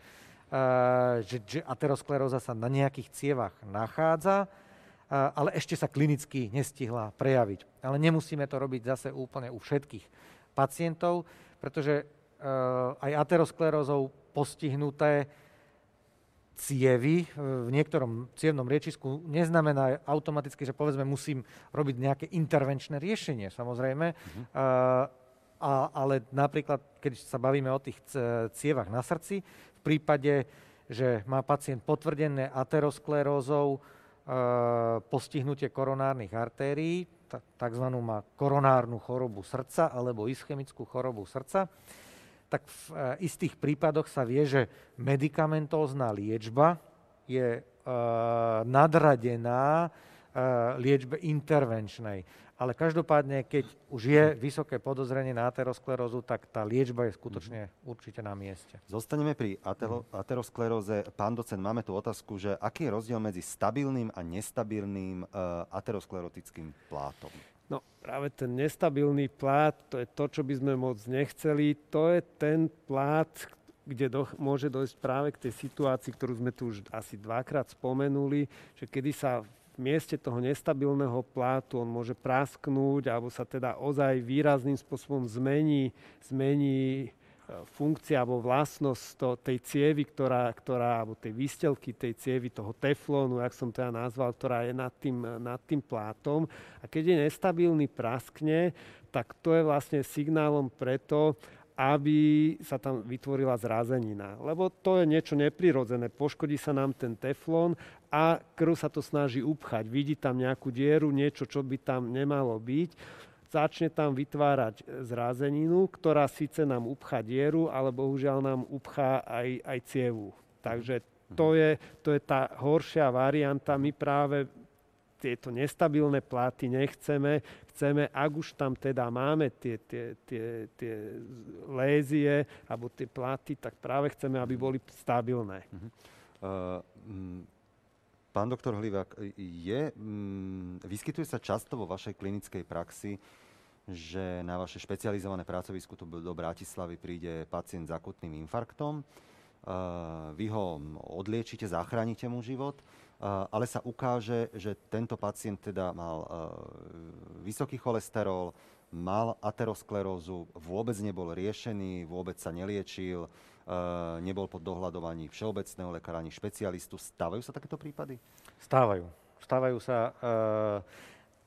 že, že ateroskleróza sa na nejakých cievach nachádza, uh, ale ešte sa klinicky nestihla prejaviť. Ale nemusíme to robiť zase úplne u všetkých pacientov, pretože uh, aj aterosklerózou postihnuté cievy v niektorom cievnom riečisku neznamená automaticky, že povedzme musím robiť nejaké intervenčné riešenie, samozrejme. Uh-huh. A, ale napríklad, keď sa bavíme o tých cievach na srdci, v prípade, že má pacient potvrdené aterosklerózou postihnutie koronárnych artérií, takzvanú má koronárnu chorobu srdca alebo ischemickú chorobu srdca, tak v eh, istých prípadoch sa vie, že medikamentózna liečba je eh, nadradená eh, liečbe intervenčnej. Ale každopádne, keď už je vysoké podozrenie na aterosklerózu, tak tá liečba je skutočne určite na mieste. Zostaneme pri atero- ateroskleróze. Pán docent, máme tu otázku, že aký je rozdiel medzi stabilným a nestabilným uh, aterosklerotickým plátom? No práve ten nestabilný plát, to je to, čo by sme moc nechceli. To je ten plát, kde do, môže dojsť práve k tej situácii, ktorú sme tu už asi dvakrát spomenuli, že kedy sa v mieste toho nestabilného plátu on môže prasknúť alebo sa teda ozaj výrazným spôsobom zmení, zmení funkcia alebo vlastnosť to, tej cievy, ktorá, ktorá, alebo tej výstelky tej cievy, toho teflónu, jak som to ja nazval, ktorá je nad tým, nad tým plátom. A keď je nestabilný, praskne, tak to je vlastne signálom preto, aby sa tam vytvorila zrazenina. Lebo to je niečo neprirodzené. Poškodí sa nám ten teflón a krv sa to snaží upchať. Vidí tam nejakú dieru, niečo, čo by tam nemalo byť začne tam vytvárať zrázeninu, ktorá síce nám upchá dieru, ale bohužiaľ nám upchá aj, aj cievu. Takže to je, to je tá horšia varianta. My práve tieto nestabilné pláty nechceme. Chceme, ak už tam teda máme tie, tie, tie, tie lézie alebo tie pláty, tak práve chceme, aby boli stabilné. Uh-huh. Uh, pán doktor Hlivák, je, um, vyskytuje sa často vo vašej klinickej praxi, že na vaše špecializované pracovisko tu do Bratislavy príde pacient s akutným infarktom, uh, vy ho odliečite, zachránite mu život, ale sa ukáže, že tento pacient teda mal vysoký cholesterol, mal aterosklerózu, vôbec nebol riešený, vôbec sa neliečil, nebol pod dohľadovaní všeobecného lekára ani špecialistu. Stávajú sa takéto prípady? Stávajú. Stávajú sa,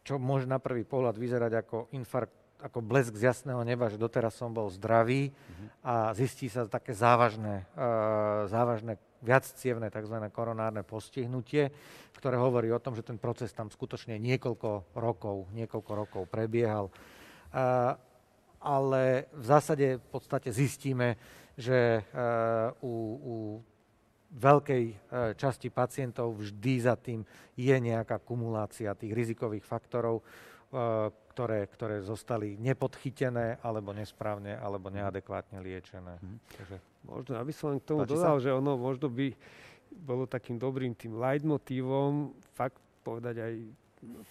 čo môže na prvý pohľad vyzerať ako infarkt ako blesk z jasného neba, že doteraz som bol zdravý a zistí sa také závažné, uh, závažné viaccievné tzv. koronárne postihnutie, ktoré hovorí o tom, že ten proces tam skutočne niekoľko rokov, niekoľko rokov prebiehal. Uh, ale v zásade v podstate zistíme, že uh, u, u veľkej uh, časti pacientov vždy za tým je nejaká kumulácia tých rizikových faktorov, ktoré, ktoré zostali nepodchytené, alebo nesprávne, alebo neadekvátne liečené. Hmm. Takže... Možno, aby som len k tomu Páči dodal, sa? že ono možno by bolo takým dobrým tým leitmotívom fakt povedať aj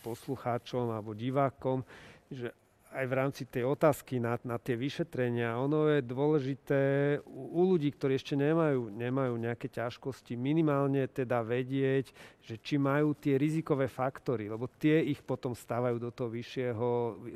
poslucháčom alebo divákom, že aj v rámci tej otázky na, na tie vyšetrenia, ono je dôležité u, u ľudí, ktorí ešte nemajú, nemajú nejaké ťažkosti, minimálne teda vedieť, že či majú tie rizikové faktory, lebo tie ich potom stávajú do toho vyššieho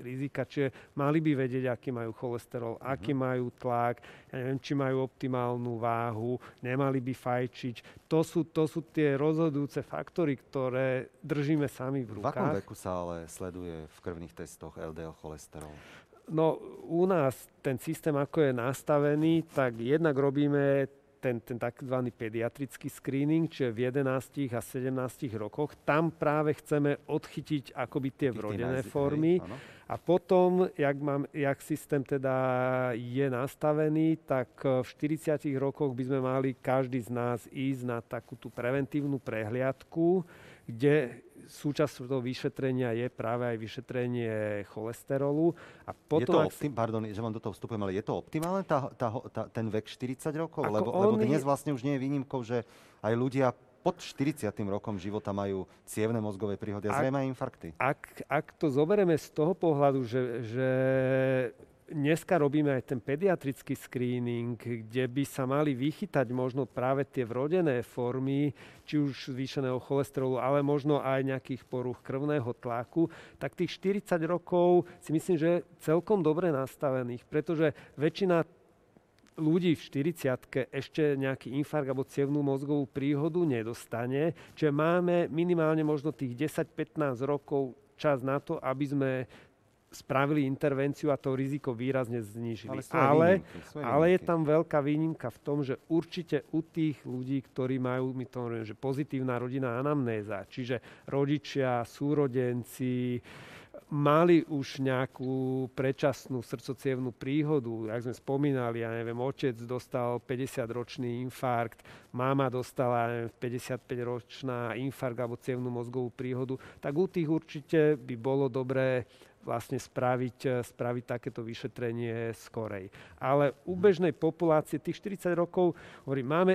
rizika, čiže mali by vedieť, aký majú cholesterol, mm-hmm. aký majú tlak, ja neviem, či majú optimálnu váhu, nemali by fajčiť. To sú, to sú tie rozhodujúce faktory, ktoré držíme sami v rukách. V akom veku sa ale sleduje v krvných testoch LDL cholesterol? Cholesterol? No u nás ten systém, ako je nastavený, tak jednak robíme ten, ten tzv. pediatrický screening, čiže v 11 a 17 rokoch. Tam práve chceme odchytiť akoby tie vrodené formy. A potom, jak, mám, jak systém teda je nastavený, tak v 40 rokoch by sme mali každý z nás ísť na takú tú preventívnu prehliadku, kde súčasťou toho vyšetrenia je práve aj vyšetrenie cholesterolu. A potom, je to optim- pardon, že vám do toho vstupujem, ale je to optimálne tá, tá, tá, ten vek 40 rokov? Lebo, lebo dnes vlastne už nie je výnimkou, že aj ľudia pod 40. rokom života majú cievne mozgové príhody a zrejme aj infarkty. Ak, ak to zoberieme z toho pohľadu, že, že dneska robíme aj ten pediatrický screening, kde by sa mali vychytať možno práve tie vrodené formy, či už zvýšeného cholesterolu, ale možno aj nejakých poruch krvného tlaku, tak tých 40 rokov si myslím, že celkom dobre nastavených, pretože väčšina ľudí v 40 ešte nejaký infarkt alebo cievnú mozgovú príhodu nedostane. Čiže máme minimálne možno tých 10-15 rokov čas na to, aby sme spravili intervenciu a to riziko výrazne znížili. Ale, ale, ale je tam veľká výnimka v tom, že určite u tých ľudí, ktorí majú, my to hovoríme, že pozitívna rodina anamnéza, čiže rodičia, súrodenci, mali už nejakú predčasnú srdcocievnú príhodu, jak sme spomínali, ja neviem, otec dostal 50-ročný infarkt, mama dostala neviem, 55-ročná infarkt alebo cievnú mozgovú príhodu, tak u tých určite by bolo dobré vlastne spraviť, eh, spraviť takéto vyšetrenie skorej. Ale u bežnej populácie tých 40 rokov, hovorím, máme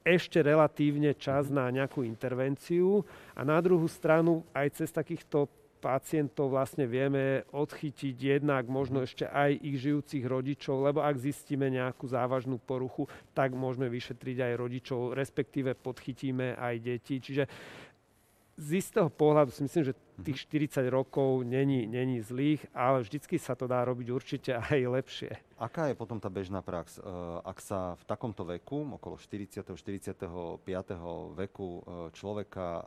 ešte relatívne čas na nejakú intervenciu a na druhú stranu aj cez takýchto pacientov vlastne vieme odchytiť jednak možno ešte aj ich žijúcich rodičov, lebo ak zistíme nejakú závažnú poruchu, tak môžeme vyšetriť aj rodičov, respektíve podchytíme aj deti. Čiže z istého pohľadu si myslím, že tých 40 mhm. rokov není, není zlých, ale vždycky sa to dá robiť určite aj lepšie. Aká je potom tá bežná prax? E, ak sa v takomto veku, okolo 40. 45. veku e, človeka e,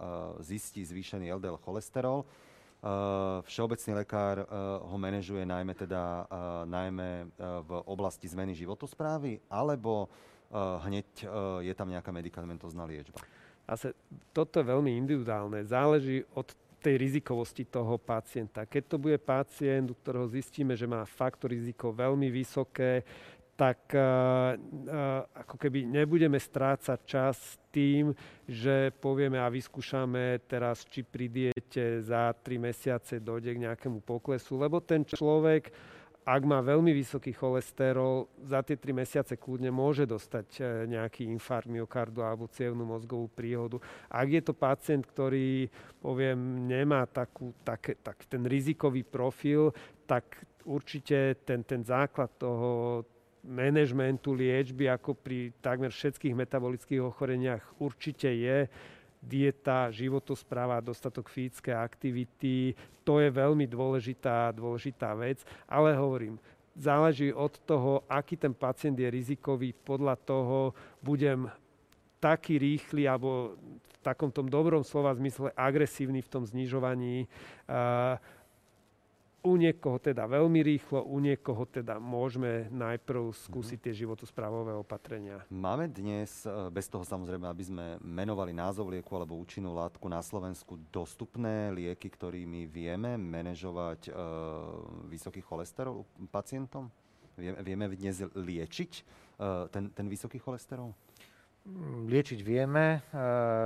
zistí zvýšený LDL cholesterol, všeobecný lekár ho manažuje najmä, teda, najmä v oblasti zmeny životosprávy, alebo hneď je tam nejaká medikamentozná liečba? Zase, toto je veľmi individuálne. Záleží od tej rizikovosti toho pacienta. Keď to bude pacient, u ktorého zistíme, že má faktor riziko veľmi vysoké, tak uh, uh, ako keby nebudeme strácať čas tým, že povieme a vyskúšame teraz, či pri diete za 3 mesiace dojde k nejakému poklesu, lebo ten človek ak má veľmi vysoký cholesterol, za tie 3 mesiace kľudne môže dostať e, nejaký infarkt myokardu alebo cievnú mozgovú príhodu. Ak je to pacient, ktorý, poviem, nemá takú, tak, tak ten rizikový profil, tak určite ten, ten základ toho manažmentu liečby, ako pri takmer všetkých metabolických ochoreniach, určite je dieta, životospráva, dostatok fyzické aktivity, to je veľmi dôležitá, dôležitá vec, ale hovorím, záleží od toho, aký ten pacient je rizikový, podľa toho budem taký rýchly alebo v takom tom dobrom slova zmysle agresívny v tom znižovaní uh, u niekoho teda veľmi rýchlo, u niekoho teda môžeme najprv skúsiť tie životosprávové opatrenia. Máme dnes, e, bez toho samozrejme, aby sme menovali názov lieku alebo účinnú látku na Slovensku, dostupné lieky, ktorými vieme manažovať e, vysoký cholesterol pacientom? Vieme, vieme dnes liečiť e, ten, ten vysoký cholesterol? Liečiť vieme, e,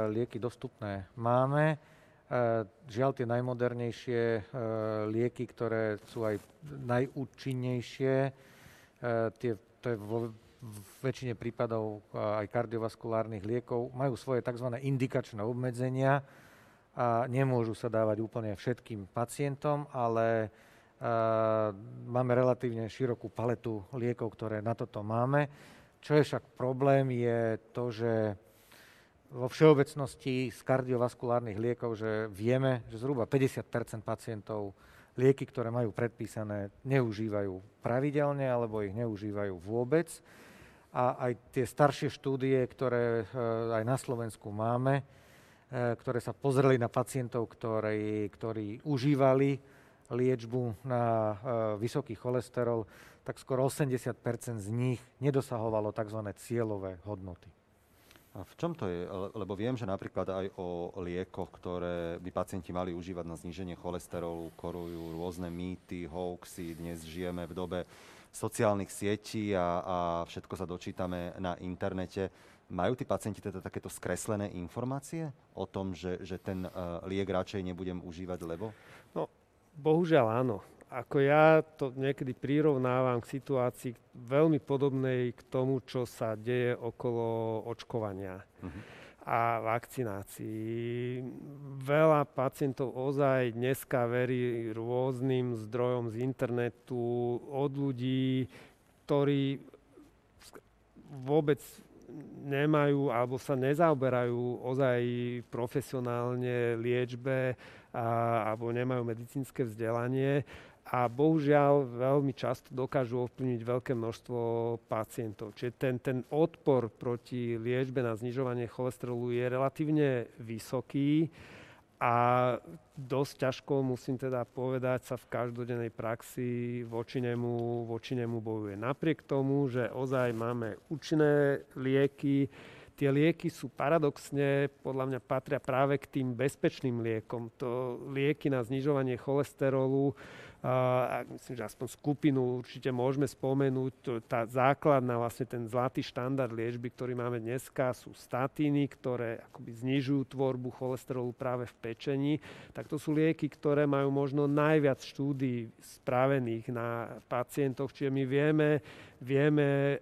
lieky dostupné máme. Žiaľ, tie najmodernejšie eh, lieky, ktoré sú aj najúčinnejšie, eh, tie, to je vo väčšine prípadov aj kardiovaskulárnych liekov, majú svoje tzv. indikačné obmedzenia a nemôžu sa dávať úplne všetkým pacientom, ale máme relatívne širokú paletu liekov, ktoré na toto máme. Čo je však problém, je to, že vo všeobecnosti z kardiovaskulárnych liekov, že vieme, že zhruba 50% pacientov lieky, ktoré majú predpísané, neužívajú pravidelne alebo ich neužívajú vôbec. A aj tie staršie štúdie, ktoré eh, aj na Slovensku máme, eh, ktoré sa pozreli na pacientov, ktorí, ktorí užívali liečbu na eh, vysoký cholesterol, tak skoro 80% z nich nedosahovalo tzv. cieľové hodnoty. A v čom to je? Lebo viem, že napríklad aj o liekoch, ktoré by pacienti mali užívať na zníženie cholesterolu, korujú rôzne mýty, hoaxy. Dnes žijeme v dobe sociálnych sietí a, a všetko sa dočítame na internete. Majú tí pacienti teda takéto skreslené informácie o tom, že, že ten uh, liek radšej nebudem užívať, lebo? No, bohužiaľ áno ako ja to niekedy prirovnávam k situácii veľmi podobnej k tomu, čo sa deje okolo očkovania uh-huh. a vakcinácií. Veľa pacientov ozaj dneska verí rôznym zdrojom z internetu od ľudí, ktorí vôbec nemajú alebo sa nezaoberajú ozaj profesionálne liečbe a, alebo nemajú medicínske vzdelanie a bohužiaľ veľmi často dokážu ovplyvniť veľké množstvo pacientov. Čiže ten, ten odpor proti liečbe na znižovanie cholesterolu je relatívne vysoký a dosť ťažko, musím teda povedať, sa v každodennej praxi voči nemu, voči nemu bojuje. Napriek tomu, že ozaj máme účinné lieky, tie lieky sú paradoxne, podľa mňa patria práve k tým bezpečným liekom. To lieky na znižovanie cholesterolu myslím, že aspoň skupinu určite môžeme spomenúť. Tá základná, vlastne ten zlatý štandard liečby, ktorý máme dneska, sú statíny, ktoré akoby znižujú tvorbu cholesterolu práve v pečení. Tak to sú lieky, ktoré majú možno najviac štúdí spravených na pacientoch, čiže my vieme, vieme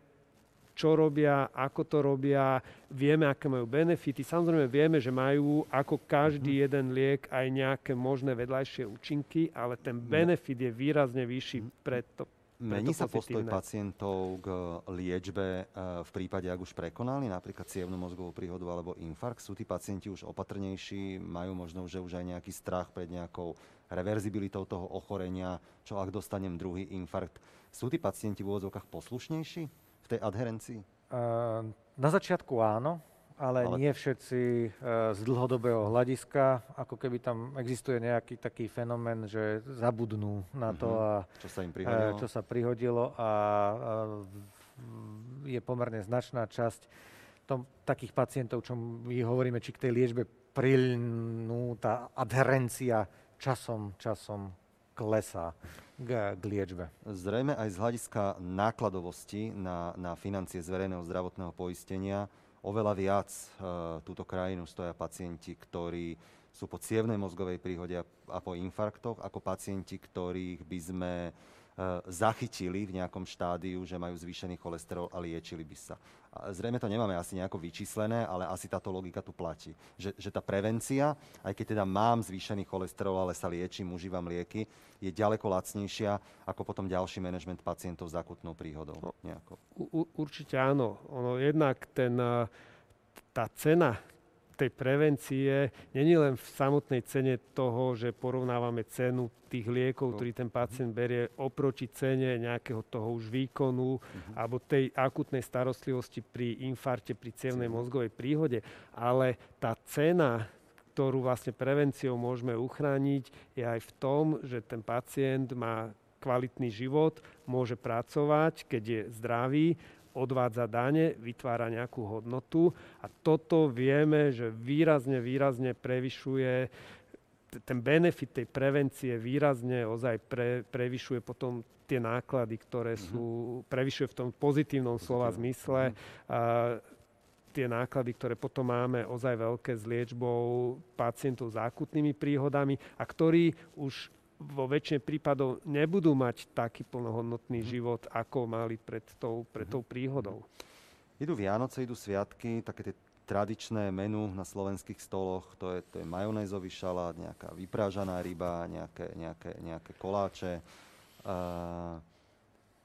čo robia, ako to robia, vieme, aké majú benefity. Samozrejme vieme, že majú ako každý mhm. jeden liek aj nejaké možné vedľajšie účinky, ale ten benefit je výrazne vyšší pre to, Mení sa postoj pacientov k liečbe eh, v prípade, ak už prekonali napríklad cievnú mozgovú príhodu alebo infarkt? Sú tí pacienti už opatrnejší, majú možno, že už aj nejaký strach pred nejakou reverzibilitou toho ochorenia, čo ak dostanem druhý infarkt. Sú tí pacienti v úvodzovkách poslušnejší? V tej adherencii? Na začiatku áno, ale, ale nie všetci z dlhodobého hľadiska, ako keby tam existuje nejaký taký fenomén, že zabudnú na to, uh-huh. a, čo sa im prihodilo, čo sa prihodilo a je pomerne značná časť tom, takých pacientov, čo my hovoríme, či k tej liečbe prilnú tá adherencia časom, časom klesá k, k liečbe. Zrejme aj z hľadiska nákladovosti na, na financie z verejného zdravotného poistenia oveľa viac e, túto krajinu stoja pacienti, ktorí sú po cievnej mozgovej príhode a po infarktoch, ako pacienti, ktorých by sme zachytili v nejakom štádiu, že majú zvýšený cholesterol a liečili by sa. Zrejme to nemáme asi nejako vyčíslené, ale asi táto logika tu platí. Že, že tá prevencia, aj keď teda mám zvýšený cholesterol, ale sa liečím, užívam lieky, je ďaleko lacnejšia ako potom ďalší manažment pacientov s akutnou príhodou. No. U, určite áno. Ono, jednak ten, e, tá cena tej prevencie není len v samotnej cene toho, že porovnávame cenu tých liekov, ktorý ten pacient berie oproti cene nejakého toho už výkonu uh-huh. alebo tej akutnej starostlivosti pri infarte, pri cievnej mozgovej príhode. Ale tá cena, ktorú vlastne prevenciou môžeme uchrániť, je aj v tom, že ten pacient má kvalitný život, môže pracovať, keď je zdravý odvádza dane, vytvára nejakú hodnotu a toto vieme, že výrazne, výrazne prevyšuje ten benefit tej prevencie výrazne ozaj pre, prevyšuje potom tie náklady, ktoré mhm. sú, prevyšuje v tom pozitívnom slova zmysle. Mm-hmm. A, tie náklady, ktoré potom máme ozaj veľké s liečbou pacientov s akutnými príhodami a ktorí už vo väčšine prípadov nebudú mať taký plnohodnotný mm. život, ako mali pred tou, pred mhm. tou príhodou. Idú Vianoce, idú sviatky, také tie tradičné menu na slovenských stoloch, to je, to je majonézový šalát, nejaká vyprážaná ryba, nejaké, nejaké, nejaké koláče. Uh,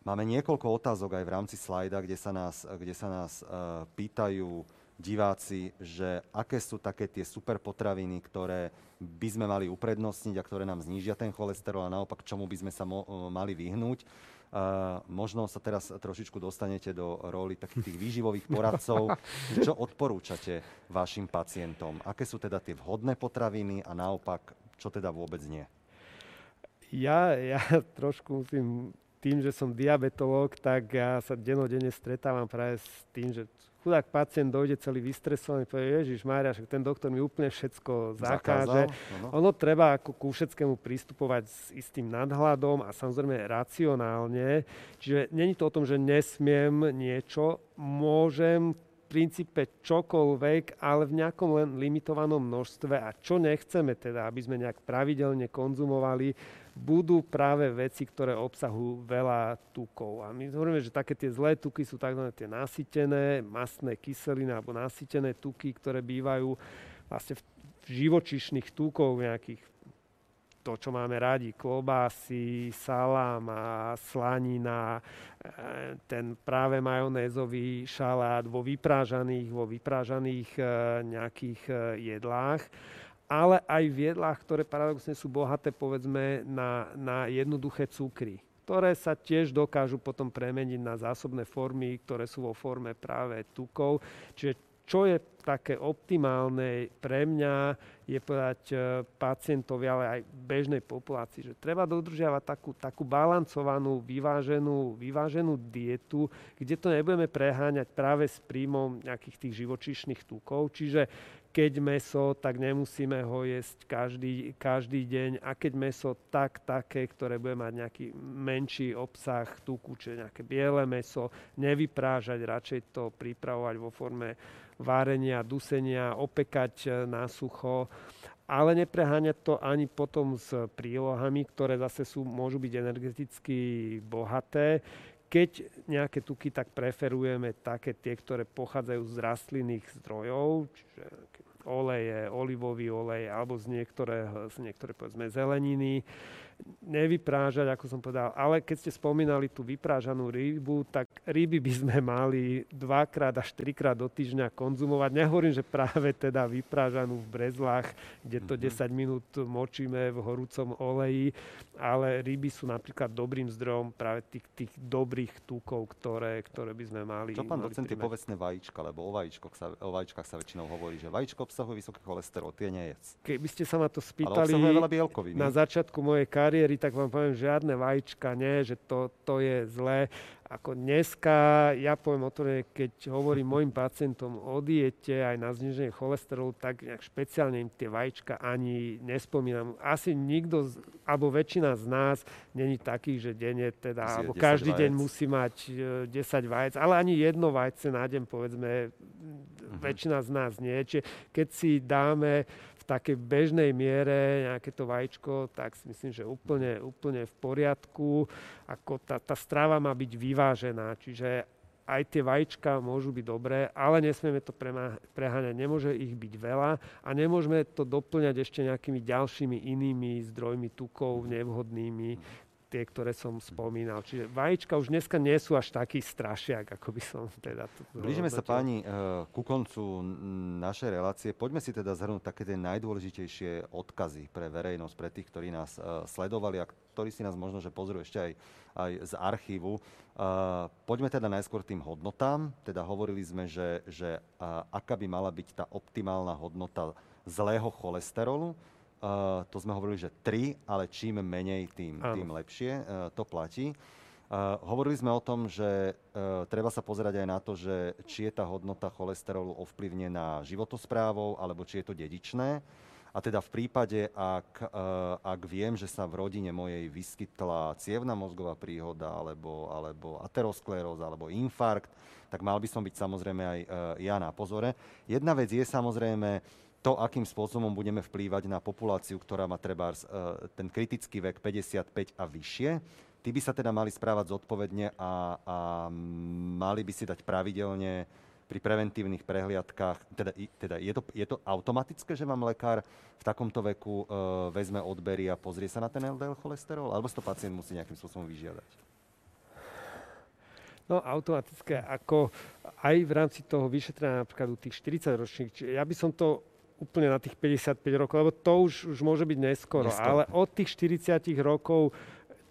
máme niekoľko otázok aj v rámci slajda, kde sa nás, kde sa nás uh, pýtajú diváci, že aké sú také tie super potraviny, ktoré by sme mali uprednostniť a ktoré nám znížia ten cholesterol a naopak čomu by sme sa mo- mali vyhnúť. Uh, možno sa teraz trošičku dostanete do roli takých tých výživových poradcov. Čo odporúčate vašim pacientom? Aké sú teda tie vhodné potraviny a naopak, čo teda vôbec nie? Ja, ja trošku musím tým, že som diabetolog, tak ja sa denodene stretávam práve s tým, že chudák pacient dojde celý vystresovaný, povie, Ježiš Mária, ten doktor mi úplne všetko zakáže. Zakázal, ono treba ako ku všetkému pristupovať s istým nadhľadom a samozrejme racionálne. Čiže není to o tom, že nesmiem niečo, môžem princípe čokoľvek, ale v nejakom len limitovanom množstve a čo nechceme teda, aby sme nejak pravidelne konzumovali, budú práve veci, ktoré obsahujú veľa tukov. A my hovoríme, že také tie zlé tuky sú tzv. tie nasytené, mastné kyseliny alebo nasytené tuky, ktoré bývajú vlastne v živočišných tukov nejakých to, čo máme radi, klobásy, salám a slanina, e, ten práve majonézový šalát vo vyprážaných, vo vyprážaných e, nejakých e, jedlách ale aj v jedlách, ktoré paradoxne sú bohaté povedzme na, na jednoduché cukry ktoré sa tiež dokážu potom premeniť na zásobné formy, ktoré sú vo forme práve tukov. Čiže čo je také optimálne pre mňa, je povedať e, pacientovi, ale aj bežnej populácii, že treba dodržiavať takú, takú balancovanú, vyváženú, vyváženú dietu, kde to nebudeme preháňať práve s príjmom nejakých tých živočíšnych tukov. Čiže keď meso, tak nemusíme ho jesť každý, každý deň a keď meso, tak také, ktoré bude mať nejaký menší obsah tuku, čiže nejaké biele meso, nevyprážať, radšej to pripravovať vo forme várenia, dusenia, opekať e, na sucho, ale nepreháňať to ani potom s prílohami, ktoré zase sú, môžu byť energeticky bohaté. Keď nejaké tuky, tak preferujeme také tie, ktoré pochádzajú z rastlinných zdrojov, čiže oleje, olivový olej alebo z niektorého, z niektoré povedzme zeleniny nevyprážať, ako som povedal. Ale keď ste spomínali tú vyprážanú rybu, tak ryby by sme mali dvakrát až trikrát do týždňa konzumovať. Nehovorím, že práve teda vyprážanú v brezlách, kde to 10 mhm. minút močíme v horúcom oleji, ale ryby sú napríklad dobrým zdrojom práve tých, tých dobrých tukov, ktoré, ktoré by sme mali. Čo pán docent je povestné vajíčka, lebo o vajíčkoch sa, o vajíčkach sa väčšinou hovorí, že vajíčko obsahuje vysoký cholesterol, tie nejedz. Keby ste sa ma to spýtali na začiatku mojej kariéry, tak vám poviem žiadne vajíčka, nie, že to, to je zlé. Ako dneska, ja poviem otvorene, keď hovorím mojim pacientom o diete aj na zniženie cholesterolu, tak nejak špeciálne im tie vajíčka ani nespomínam. Asi nikto, alebo väčšina z nás není takých, že denne teda, alebo 10 každý deň vajec. musí mať e, 10 vajec, ale ani jedno vajce na deň, povedzme, Mhm. väčšina z nás nie. Čiže keď si dáme takej bežnej miere nejaké to vajíčko, tak si myslím, že úplne, úplne v poriadku. Ako tá, tá strava má byť vyvážená, čiže aj tie vajíčka môžu byť dobré, ale nesmieme to preháňať. Nemôže ich byť veľa a nemôžeme to doplňať ešte nejakými ďalšími inými zdrojmi tukov nevhodnými, tie, ktoré som spomínal. Čiže vajíčka už dneska nie sú až taký strašiak, ako by som teda... Blížime sa páni eh, ku koncu našej relácie. Poďme si teda zhrnúť také tie najdôležitejšie odkazy pre verejnosť, pre tých, ktorí nás eh, sledovali a ktorí si nás možno, že pozrú ešte aj, aj z archívu. Eh, Poďme teda najskôr tým hodnotám. Teda hovorili sme, že, že aká by mala byť tá optimálna hodnota zlého cholesterolu. Uh, to sme hovorili, že 3, ale čím menej, tým, tým lepšie. Uh, to platí. Uh, hovorili sme o tom, že treba sa pozerať aj na to, že či je tá hodnota cholesterolu ovplyvnená životosprávou, alebo či je to dedičné. A teda v prípade, ak, ak viem, že sa v rodine mojej vyskytla cievna mozgová príhoda, alebo, alebo ateroskleróza, alebo infarkt, tak mal by som byť samozrejme aj ja na pozore. Jedna vec je samozrejme to, akým spôsobom budeme vplývať na populáciu, ktorá má treba ten kritický vek 55 a vyššie. Tí by sa teda mali správať zodpovedne a, a mali by si dať pravidelne pri preventívnych prehliadkách, teda, teda je, to, je to automatické, že vám lekár v takomto veku e, vezme odbery a pozrie sa na ten LDL cholesterol, alebo si to pacient musí nejakým spôsobom vyžiadať? No automatické, ako aj v rámci toho vyšetrenia napríklad u tých 40 ročných, čiže ja by som to úplne na tých 55 rokov, lebo to už, už môže byť neskoro, Neskoro. ale od tých 40 rokov,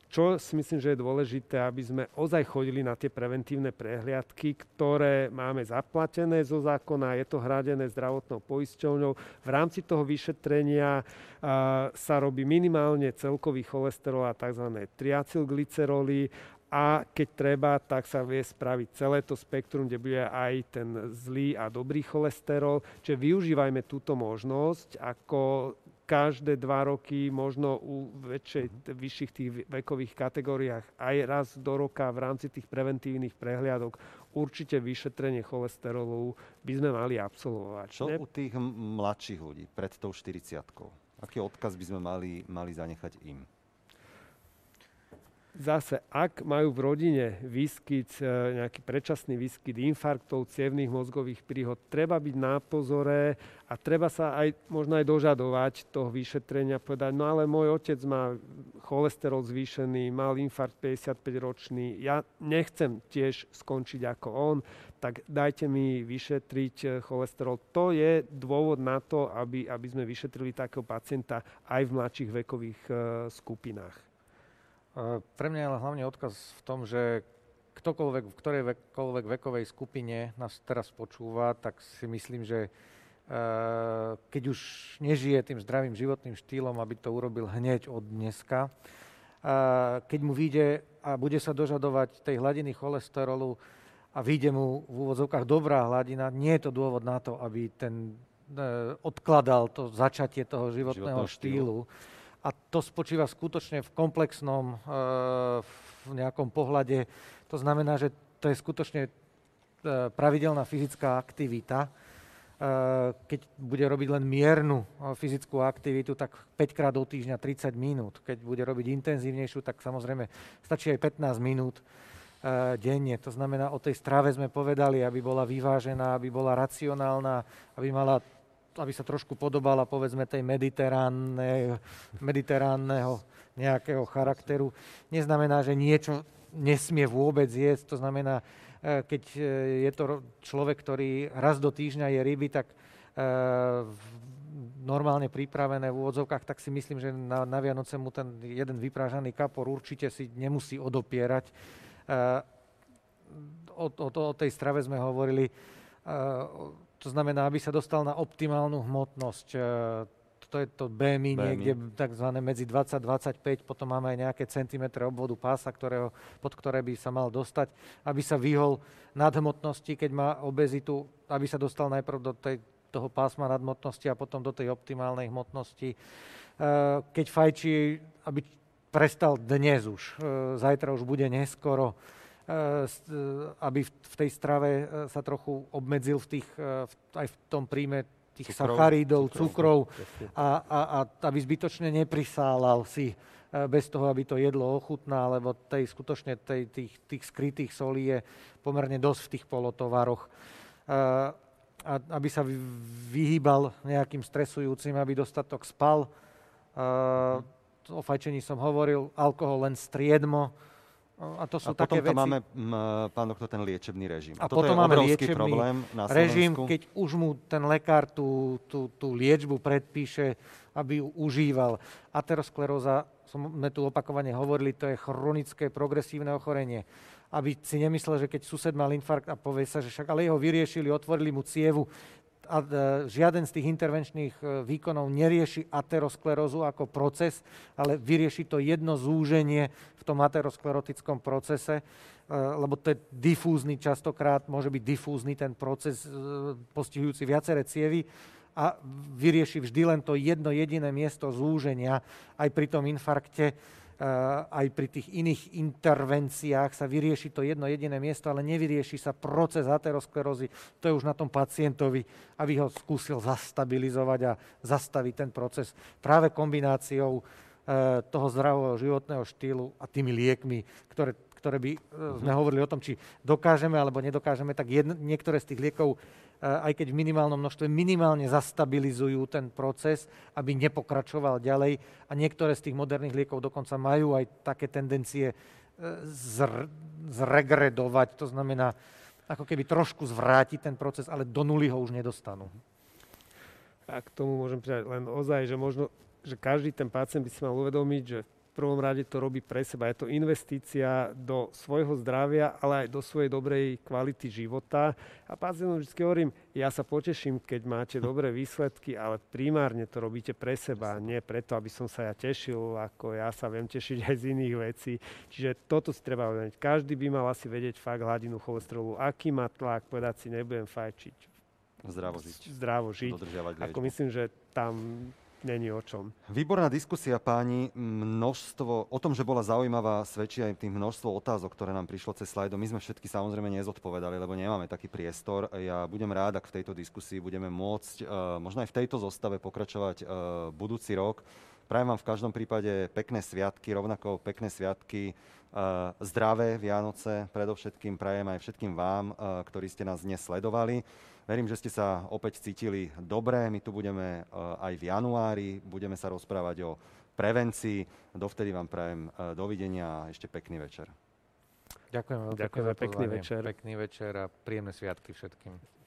čo si myslím, že je dôležité, aby sme ozaj chodili na tie preventívne prehliadky, ktoré máme zaplatené zo zákona, je to hradené zdravotnou poisťovňou. V rámci toho vyšetrenia a, sa robí minimálne celkový cholesterol a tzv. triacylglyceroly a keď treba, tak sa vie spraviť celé to spektrum, kde bude aj ten zlý a dobrý cholesterol. Čiže využívajme túto možnosť, ako každé dva roky, možno u väčšej, vyšších tých vekových kategóriách, aj raz do roka v rámci tých preventívnych prehliadok určite vyšetrenie cholesterolu by sme mali absolvovať. Čo Ne- u tých mladších ľudí pred tou 40 Aký odkaz by sme mali, mali zanechať im? Zase, ak majú v rodine výskyt, e, nejaký predčasný výskyt infarktov, cievných mozgových príhod, treba byť na pozore a treba sa aj možno aj dožadovať toho vyšetrenia, povedať, no ale môj otec má cholesterol zvýšený, mal infarkt 55-ročný, ja nechcem tiež skončiť ako on, tak dajte mi vyšetriť e, cholesterol. To je dôvod na to, aby, aby sme vyšetrili takého pacienta aj v mladších vekových e, skupinách. E, Pre mňa je hlavne odkaz v tom, že ktokoľvek, v ktorejkoľvek vekovej skupine nás teraz počúva, tak si myslím, že e, keď už nežije tým zdravým životným štýlom, aby to urobil hneď od dneska, e, keď mu vyjde a bude sa dožadovať tej hladiny cholesterolu a vyjde mu v úvodzovkách dobrá hladina, nie je to dôvod na to, aby ten odkladal to začatie toho životného, Životného štýlu. štýlu. A to spočíva skutočne v komplexnom, e, v nejakom pohľade. To znamená, že to je skutočne e, pravidelná fyzická aktivita. E, Keď bude robiť len miernu fyzickú aktivitu, tak 5 krát do týždňa 30 minút. Keď bude robiť intenzívnejšiu, tak samozrejme stačí aj 15 minút denne. To znamená, o tej strave sme povedali, aby bola vyvážená, aby bola racionálna, aby mala aby sa trošku podobala povedzme tej mediteránneho nejakého charakteru. Neznamená, že niečo nesmie vôbec jesť. To znamená, e, keď e, je to človek, ktorý raz do týždňa je ryby, tak e, normálne pripravené v úvodzovkách, tak si myslím, že na, na Vianoce mu ten jeden vyprážaný kapor určite si nemusí odopierať. O, o, o tej strave sme hovorili. To znamená, aby sa dostal na optimálnu hmotnosť. E, to je to BMI, BMI. niekde takzvané medzi 20-25, potom máme aj nejaké centimetre obvodu pása, ktorého, pod ktoré by sa mal dostať, aby sa vyhol nadhmotnosti, keď má obezitu, aby sa dostal najprv do tej, toho pásma nadhmotnosti a potom do tej optimálnej hmotnosti. E, keď fajčí, aby prestal dnes už, e, zajtra už bude neskoro, aby v tej strave sa trochu obmedzil v tých, aj v tom príjme tých cukrov, sacharídov, cukrov, cukrov a, a, a aby zbytočne neprisálal si bez toho, aby to jedlo ochutná, lebo tej, skutočne tej, tých, tých skrytých solí je pomerne dosť v tých polotovaroch. A, aby sa vyhýbal nejakým stresujúcim, aby dostatok spal. A, o fajčení som hovoril, alkohol len striedmo, a to sú a také potom veci. máme, pán doktor, ten liečebný režim. A, a potom je máme liečebný problém na režim, keď už mu ten lekár tú, tú, tú liečbu predpíše, aby ju užíval. Ateroskleróza, sme tu opakovane hovorili, to je chronické progresívne ochorenie. Aby si nemyslel, že keď sused mal infarkt a povie sa, že však ale jeho vyriešili, otvorili mu cievu, žiaden z tých intervenčných e, výkonov nerieši aterosklerózu ako proces, ale vyrieši to jedno zúženie v tom aterosklerotickom procese, e, lebo to je difúzny častokrát, môže byť difúzny ten proces postihujúci viaceré cievy a vyrieši vždy len to jedno jediné miesto zúženia aj pri tom infarkte aj pri tých iných intervenciách sa vyrieši to jedno jediné miesto, ale nevyrieši sa proces aterosklerózy. To je už na tom pacientovi, aby ho skúsil zastabilizovať a zastaviť ten proces práve kombináciou eh, toho zdravého životného štýlu a tými liekmi, ktoré, ktoré by eh, sme hovorili o tom, či dokážeme alebo nedokážeme, tak jedn, niektoré z tých liekov Eh, aj keď v minimálnom množstve, minimálne zastabilizujú ten proces, aby nepokračoval ďalej. A niektoré z tých moderných liekov dokonca majú aj také tendencie eh, zr- zregredovať, to znamená ako keby trošku zvrátiť ten proces, ale do nuly ho už nedostanú. A k tomu môžem povedať len ozaj, že možno, že každý ten pacient by si mal uvedomiť, že prvom rade to robí pre seba. Je to investícia do svojho zdravia, ale aj do svojej dobrej kvality života. A pacientom vždy hovorím, ja sa poteším, keď máte dobré výsledky, ale primárne to robíte pre seba, nie preto, aby som sa ja tešil, ako ja sa viem tešiť aj z iných vecí. Čiže toto si treba uvedomiť. Každý by mal asi vedieť fakt hladinu cholesterolu, aký má tlak, povedať si, nebudem fajčiť. Zdravo žiť. Zdravo žiť. Ako myslím, že tam není o čom. Výborná diskusia, páni. Množstvo, o tom, že bola zaujímavá, svedčí aj tým množstvo otázok, ktoré nám prišlo cez slajdo. My sme všetky samozrejme nezodpovedali, lebo nemáme taký priestor. Ja budem rád, ak v tejto diskusii budeme môcť uh, možno aj v tejto zostave pokračovať uh, budúci rok. Prajem vám v každom prípade pekné sviatky, rovnako pekné sviatky, uh, zdravé Vianoce, predovšetkým prajem aj všetkým vám, ktorí ste nás dnes sledovali. Verím, že ste sa opäť cítili dobre. My tu budeme eh, aj v januári. Budeme sa rozprávať o prevencii. Dovtedy vám prajem eh, dovidenia a ešte pekný večer. Ďakujem. Ďakujem za pekný večer. Pekný večer a príjemné sviatky všetkým.